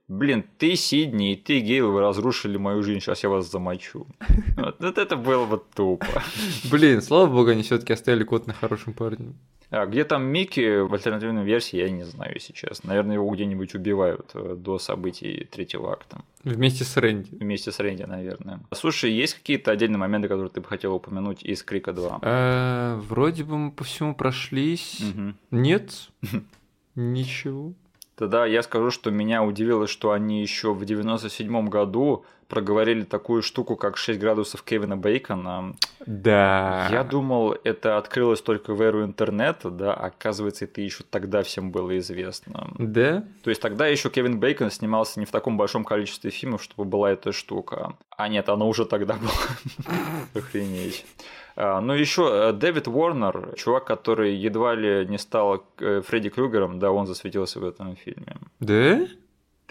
блин, ты Сидни и ты Гейл, вы разрушили мою жизнь, сейчас я вас замочу. Вот, вот это было вот тупо. Блин, слава богу, они все таки оставили Коттона хорошим парнем. А где там Микки в альтернативной версии, я не знаю сейчас. Наверное, его где-нибудь убивают э, до событий третьего акта. Вместе с Рэнди. Вместе с Рэнди, наверное. Слушай, есть какие-то отдельные моменты, которые ты бы хотел упомянуть из Крика 2? Э, вроде бы мы по всему прошлись. Нет. Ничего. Тогда я скажу, что меня удивило, что они еще в 97 году проговорили такую штуку, как 6 градусов Кевина Бейкона. Да. Я думал, это открылось только в эру интернета, да, оказывается, это еще тогда всем было известно. Да? То есть тогда еще Кевин Бейкон снимался не в таком большом количестве фильмов, чтобы была эта штука. А нет, она уже тогда была. Охренеть. А, ну, еще э, Дэвид Уорнер, чувак, который едва ли не стал э, Фредди Крюгером, да, он засветился в этом фильме. Да?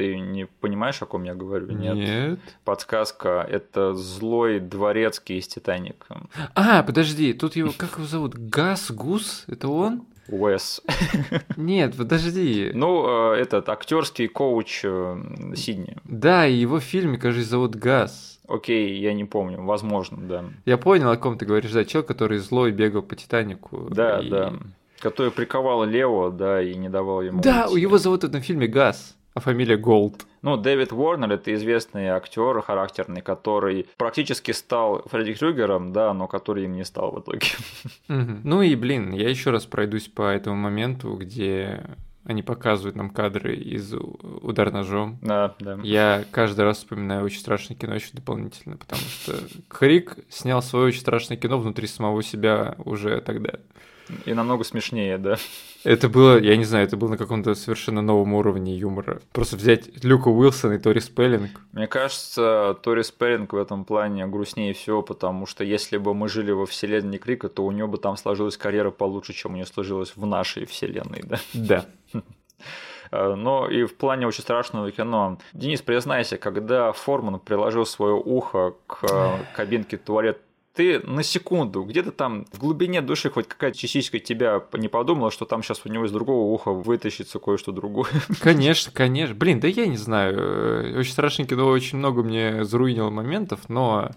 Ты не понимаешь, о ком я говорю? Нет. Нет. Подсказка. Это злой дворецкий из Титаника. А, подожди, тут его, как его зовут? Газ Гус? Это он? Уэс. Нет, подожди. Ну, э, этот актерский коуч э, Сидни. Да, и его в фильме, кажется, зовут Газ. Окей, я не помню, возможно, да. Я понял, о ком ты говоришь, да, чел, который злой бегал по Титанику. Да, и... да. Который приковал Лео, да, и не давал ему. Да, уйти. его зовут в этом фильме Газ а фамилия Голд. Ну, Дэвид Уорнер – это известный актер характерный, который практически стал Фредди Крюгером, да, но который им не стал в итоге. Ну и, блин, я еще раз пройдусь по этому моменту, где они показывают нам кадры из «Удар ножом». Да, да. Я каждый раз вспоминаю «Очень страшное кино» еще дополнительно, потому что Крик снял свое «Очень страшное кино» внутри самого себя уже тогда. И намного смешнее, да. Это было, я не знаю, это было на каком-то совершенно новом уровне юмора. Просто взять Люка Уилсона и Тори Спеллинг. Мне кажется, Тори Спеллинг в этом плане грустнее всего, потому что если бы мы жили во вселенной Крика, то у него бы там сложилась карьера получше, чем у нее сложилась в нашей вселенной, да? Да. Но и в плане очень страшного кино. Денис, признайся, когда Форман приложил свое ухо к кабинке туалет ты на секунду, где-то там в глубине души хоть какая-то частичка тебя не подумала, что там сейчас у него из другого уха вытащится кое-что другое. Конечно, конечно. Блин, да я не знаю. Очень страшное кино очень много мне заруинило моментов, но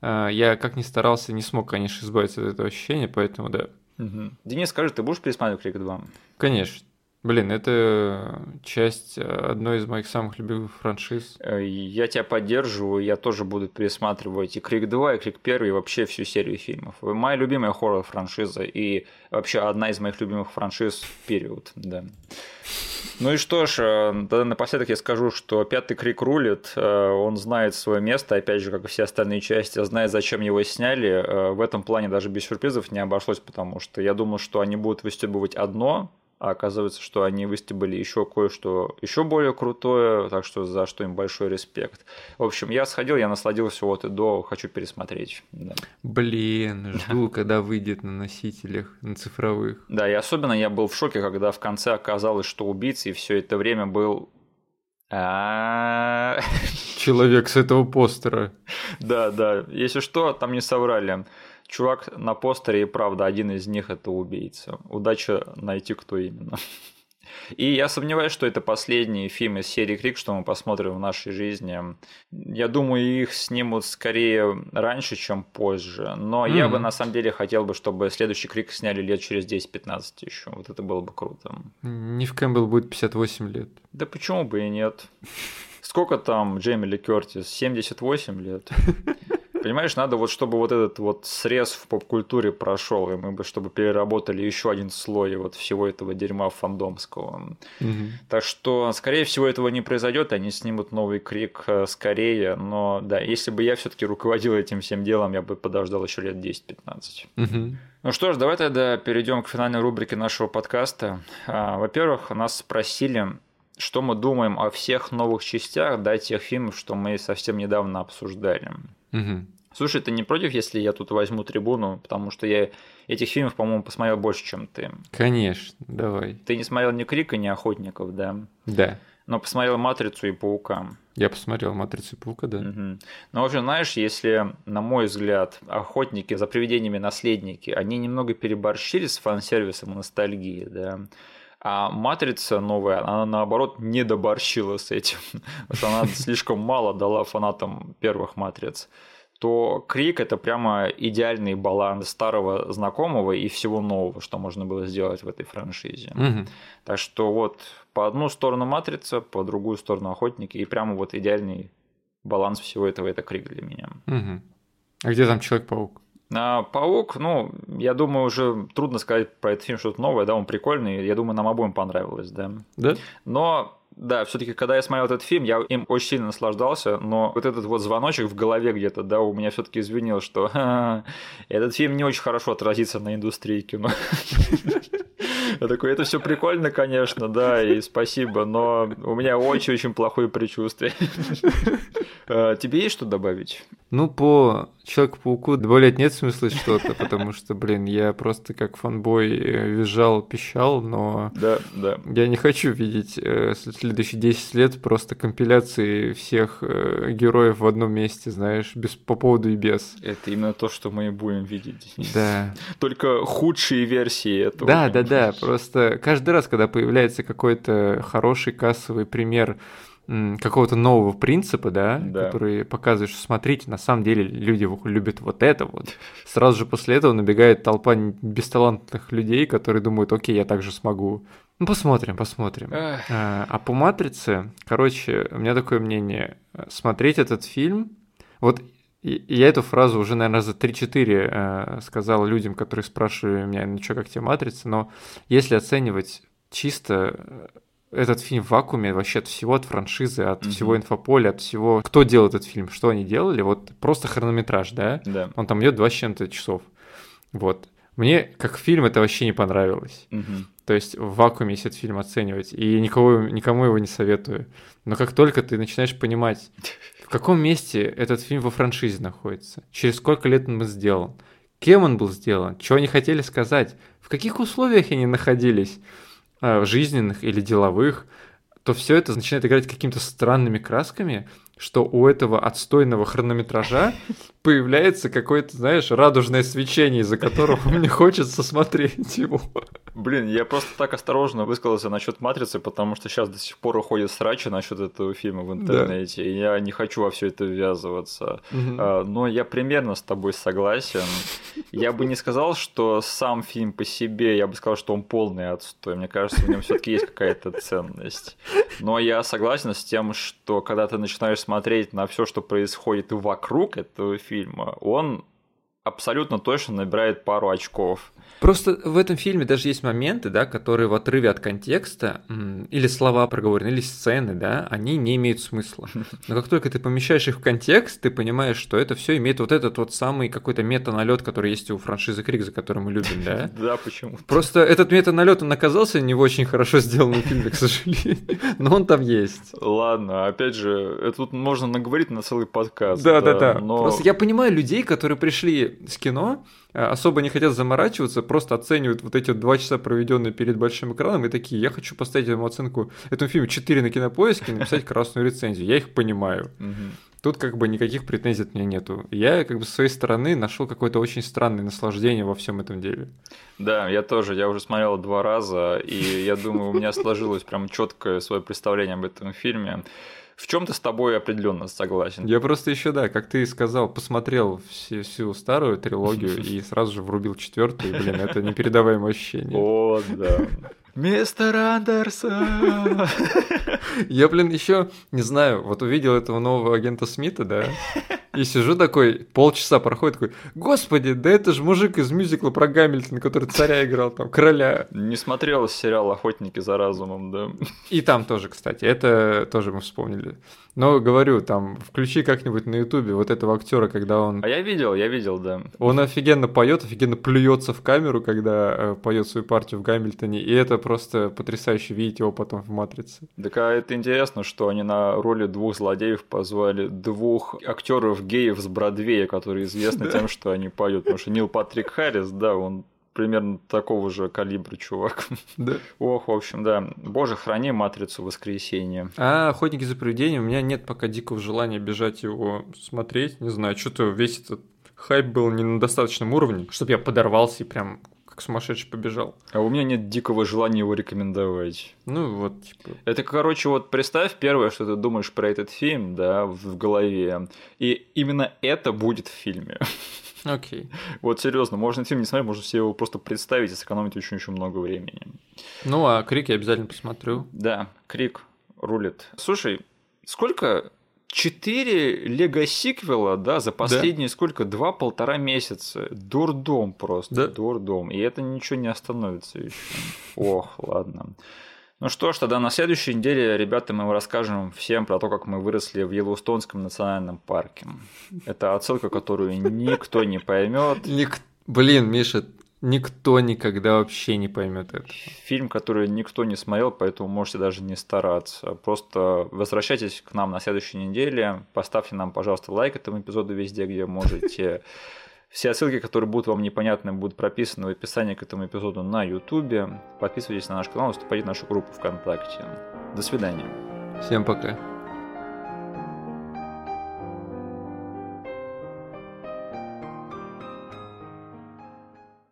э, я как ни старался, не смог, конечно, избавиться от этого ощущения, поэтому да. Угу. Денис, скажи, ты будешь пересматривать Крик 2? Конечно. Блин, это часть э, одной из моих самых любимых франшиз. Э, я тебя поддерживаю, я тоже буду пересматривать и Крик 2, и Крик 1, и вообще всю серию фильмов. Моя любимая хоррор-франшиза и вообще одна из моих любимых франшиз период, да. Ну и что ж, э, тогда напоследок я скажу, что пятый крик рулит, он знает свое место, опять же, как и все остальные части, знает, зачем его сняли. В этом плане даже без сюрпризов не обошлось, потому что я думал, что они будут выстебывать одно, а оказывается, что они выстебали еще кое-что еще более крутое, так что за что им большой респект. В общем, я сходил, я насладился вот и до, хочу пересмотреть. Да. Блин, жду, когда выйдет на носителях, на цифровых. Да, и особенно я был в шоке, когда в конце оказалось, что убийцей все это время был человек с этого постера. Да, да. Если что, там не соврали. Чувак на постере, и правда, один из них это убийца. Удача найти, кто именно. И я сомневаюсь, что это последний фильм из серии Крик, что мы посмотрим в нашей жизни. Я думаю, их снимут скорее раньше, чем позже. Но mm-hmm. я бы на самом деле хотел бы, чтобы следующий Крик сняли лет через 10-15 еще. Вот это было бы круто. Нив Кэмпбелл будет 58 лет. Да почему бы и нет? Сколько там Джейми Ли Кертис? 78 лет. Понимаешь, надо вот, чтобы вот этот вот срез в поп-культуре прошел, и мы бы, чтобы переработали еще один слой вот всего этого дерьма фандомского. Угу. Так что, скорее всего, этого не произойдет, они снимут новый крик э, скорее, но да, если бы я все-таки руководил этим всем делом, я бы подождал еще лет 10-15. Угу. Ну что ж, давай тогда перейдем к финальной рубрике нашего подкаста. А, во-первых, нас спросили, что мы думаем о всех новых частях, да, тех фильмов, что мы совсем недавно обсуждали. Угу. Слушай, ты не против, если я тут возьму трибуну, потому что я этих фильмов, по-моему, посмотрел больше, чем ты. Конечно, давай. Ты не смотрел ни Крика, ни Охотников, да? Да. Но посмотрел Матрицу и Паука. Я посмотрел Матрицу и Паука, да. Угу. Но уже знаешь, если, на мой взгляд, охотники за привидениями наследники, они немного переборщили с фан-сервисом и ностальгией, да. А матрица новая, она наоборот не доборщила с этим. Потому что она слишком мало дала фанатам первых матриц то Крик это прямо идеальный баланс старого знакомого и всего нового, что можно было сделать в этой франшизе. Угу. Так что вот по одну сторону Матрица, по другую сторону Охотники, и прямо вот идеальный баланс всего этого это Крик для меня. Угу. А где там Человек-паук? А, Паук, ну, я думаю, уже трудно сказать про этот фильм что-то новое, да, он прикольный, я думаю, нам обоим понравилось, да. Да? Но да, все-таки, когда я смотрел этот фильм, я им очень сильно наслаждался, но вот этот вот звоночек в голове где-то, да, у меня все-таки извинил, что этот фильм не очень хорошо отразится на индустрии кино. Я такой, это все прикольно, конечно, да, и спасибо, но у меня очень-очень плохое предчувствие. А, тебе есть что добавить? Ну, по Человеку-пауку добавлять нет смысла что-то, потому что, блин, я просто как фанбой э, визжал, пищал, но да, да. я не хочу видеть э, следующие 10 лет просто компиляции всех э, героев в одном месте, знаешь, без, по поводу и без. Это именно то, что мы будем видеть. Да. Только худшие версии этого. Да, да, да. Просто каждый раз, когда появляется какой-то хороший кассовый пример какого-то нового принципа, да, да, который показывает, что смотрите, на самом деле люди любят вот это вот. Сразу же после этого набегает толпа бесталантных людей, которые думают, окей, я также смогу. Ну, посмотрим, посмотрим. А, а по «Матрице», короче, у меня такое мнение. Смотреть этот фильм... Вот я эту фразу уже, наверное, за 3-4 э, сказал людям, которые спрашивали меня, ну что, как тебе «Матрица», но если оценивать чисто этот фильм в вакууме вообще от всего, от франшизы, от mm-hmm. всего инфополя, от всего... Кто делал этот фильм, что они делали, вот просто хронометраж, да? Да. Он там идет два с чем-то часов. Вот. Мне как фильм это вообще не понравилось. Mm-hmm. То есть в вакууме если этот фильм оценивать, и никого, никому его не советую. Но как только ты начинаешь понимать, в каком месте этот фильм во франшизе находится, через сколько лет он был сделан, кем он был сделан, что они хотели сказать, в каких условиях они находились, жизненных или деловых, то все это начинает играть какими-то странными красками, что у этого отстойного хронометража появляется какое-то, знаешь, радужное свечение, из-за которого мне хочется смотреть его. Блин, я просто так осторожно высказался насчет матрицы, потому что сейчас до сих пор уходит срачи насчет этого фильма в интернете, да. и я не хочу во все это ввязываться. Угу. Но я примерно с тобой согласен. Я бы не сказал, что сам фильм по себе, я бы сказал, что он полный отстой. Мне кажется, в нем все-таки есть какая-то ценность. Но я согласен с тем, что когда ты начинаешь смотреть на все, что происходит вокруг этого фильма, он абсолютно точно набирает пару очков. Просто в этом фильме даже есть моменты, да, которые в отрыве от контекста, или слова проговорены, или сцены, да, они не имеют смысла. Но как только ты помещаешь их в контекст, ты понимаешь, что это все имеет вот этот вот самый какой-то мета-налет, который есть у франшизы Крик, за который мы любим, да? Да, почему? Просто этот мета-налет, он оказался не в очень хорошо сделанном фильме, к сожалению, но он там есть. Ладно, опять же, это тут можно наговорить на целый подкаст. Да, да, да. Просто я понимаю людей, которые пришли с кино особо не хотят заморачиваться, просто оценивают вот эти два часа, проведенные перед большим экраном, и такие, я хочу поставить этому оценку, этому фильму 4 на кинопоиске и написать красную рецензию. Я их понимаю. Тут как бы никаких претензий от меня нету. Я как бы с своей стороны нашел какое-то очень странное наслаждение во всем этом деле. Да, я тоже. Я уже смотрел два раза, и я думаю, у меня сложилось прям четкое свое представление об этом фильме. В чем-то с тобой определенно согласен. Я просто еще, да, как ты сказал, посмотрел всю, всю старую трилогию и сразу же врубил четвертую. Блин, это непередаваемое ощущение. О, да. Мистер Андерсон! Я, блин, еще не знаю, вот увидел этого нового агента Смита, да, и сижу такой, полчаса проходит, такой, господи, да это же мужик из мюзикла про Гамильтон, который царя играл, там, короля. Не смотрел сериал «Охотники за разумом», да. И там тоже, кстати, это тоже мы вспомнили. Но говорю, там, включи как-нибудь на Ютубе вот этого актера, когда он... А я видел, я видел, да. Он офигенно поет, офигенно плюется в камеру, когда э, поет свою партию в Гамильтоне, и это просто потрясающе видеть его потом в «Матрице». Так а это интересно, что они на роли двух злодеев позвали двух актеров геев с Бродвея, которые известны тем, что они поют. Потому что Нил Патрик Харрис, да, он примерно такого же калибра чувак. Да. Ох, в общем, да. Боже, храни матрицу воскресенья. А охотники за привидением, у меня нет пока дикого желания бежать его смотреть. Не знаю, что-то весь этот хайп был не на достаточном уровне, чтобы я подорвался и прям как сумасшедший побежал. А у меня нет дикого желания его рекомендовать. Ну вот, типа... Это, короче, вот представь первое, что ты думаешь про этот фильм, да, в голове, и именно это будет в фильме. Окей. Okay. Вот серьезно, можно фильм не смотреть, можно себе его просто представить и сэкономить очень-очень много времени. Ну, а Крик я обязательно посмотрю. Да, Крик рулит. Слушай, сколько Четыре лего-сиквела, да, за последние да. сколько? Два-полтора месяца. Дурдом просто, да. дурдом. И это ничего не остановится еще. Ох, ладно. Ну что ж, тогда на следующей неделе, ребята, мы расскажем всем про то, как мы выросли в Йеллоустонском национальном парке. Это отсылка, которую никто не поймет. Ник... Блин, Миша, Никто никогда вообще не поймет это. Фильм, который никто не смотрел, поэтому можете даже не стараться. Просто возвращайтесь к нам на следующей неделе. Поставьте нам, пожалуйста, лайк этому эпизоду везде, где можете. Все ссылки, которые будут вам непонятны, будут прописаны в описании к этому эпизоду на YouTube. Подписывайтесь на наш канал, вступайте в нашу группу ВКонтакте. До свидания. Всем пока.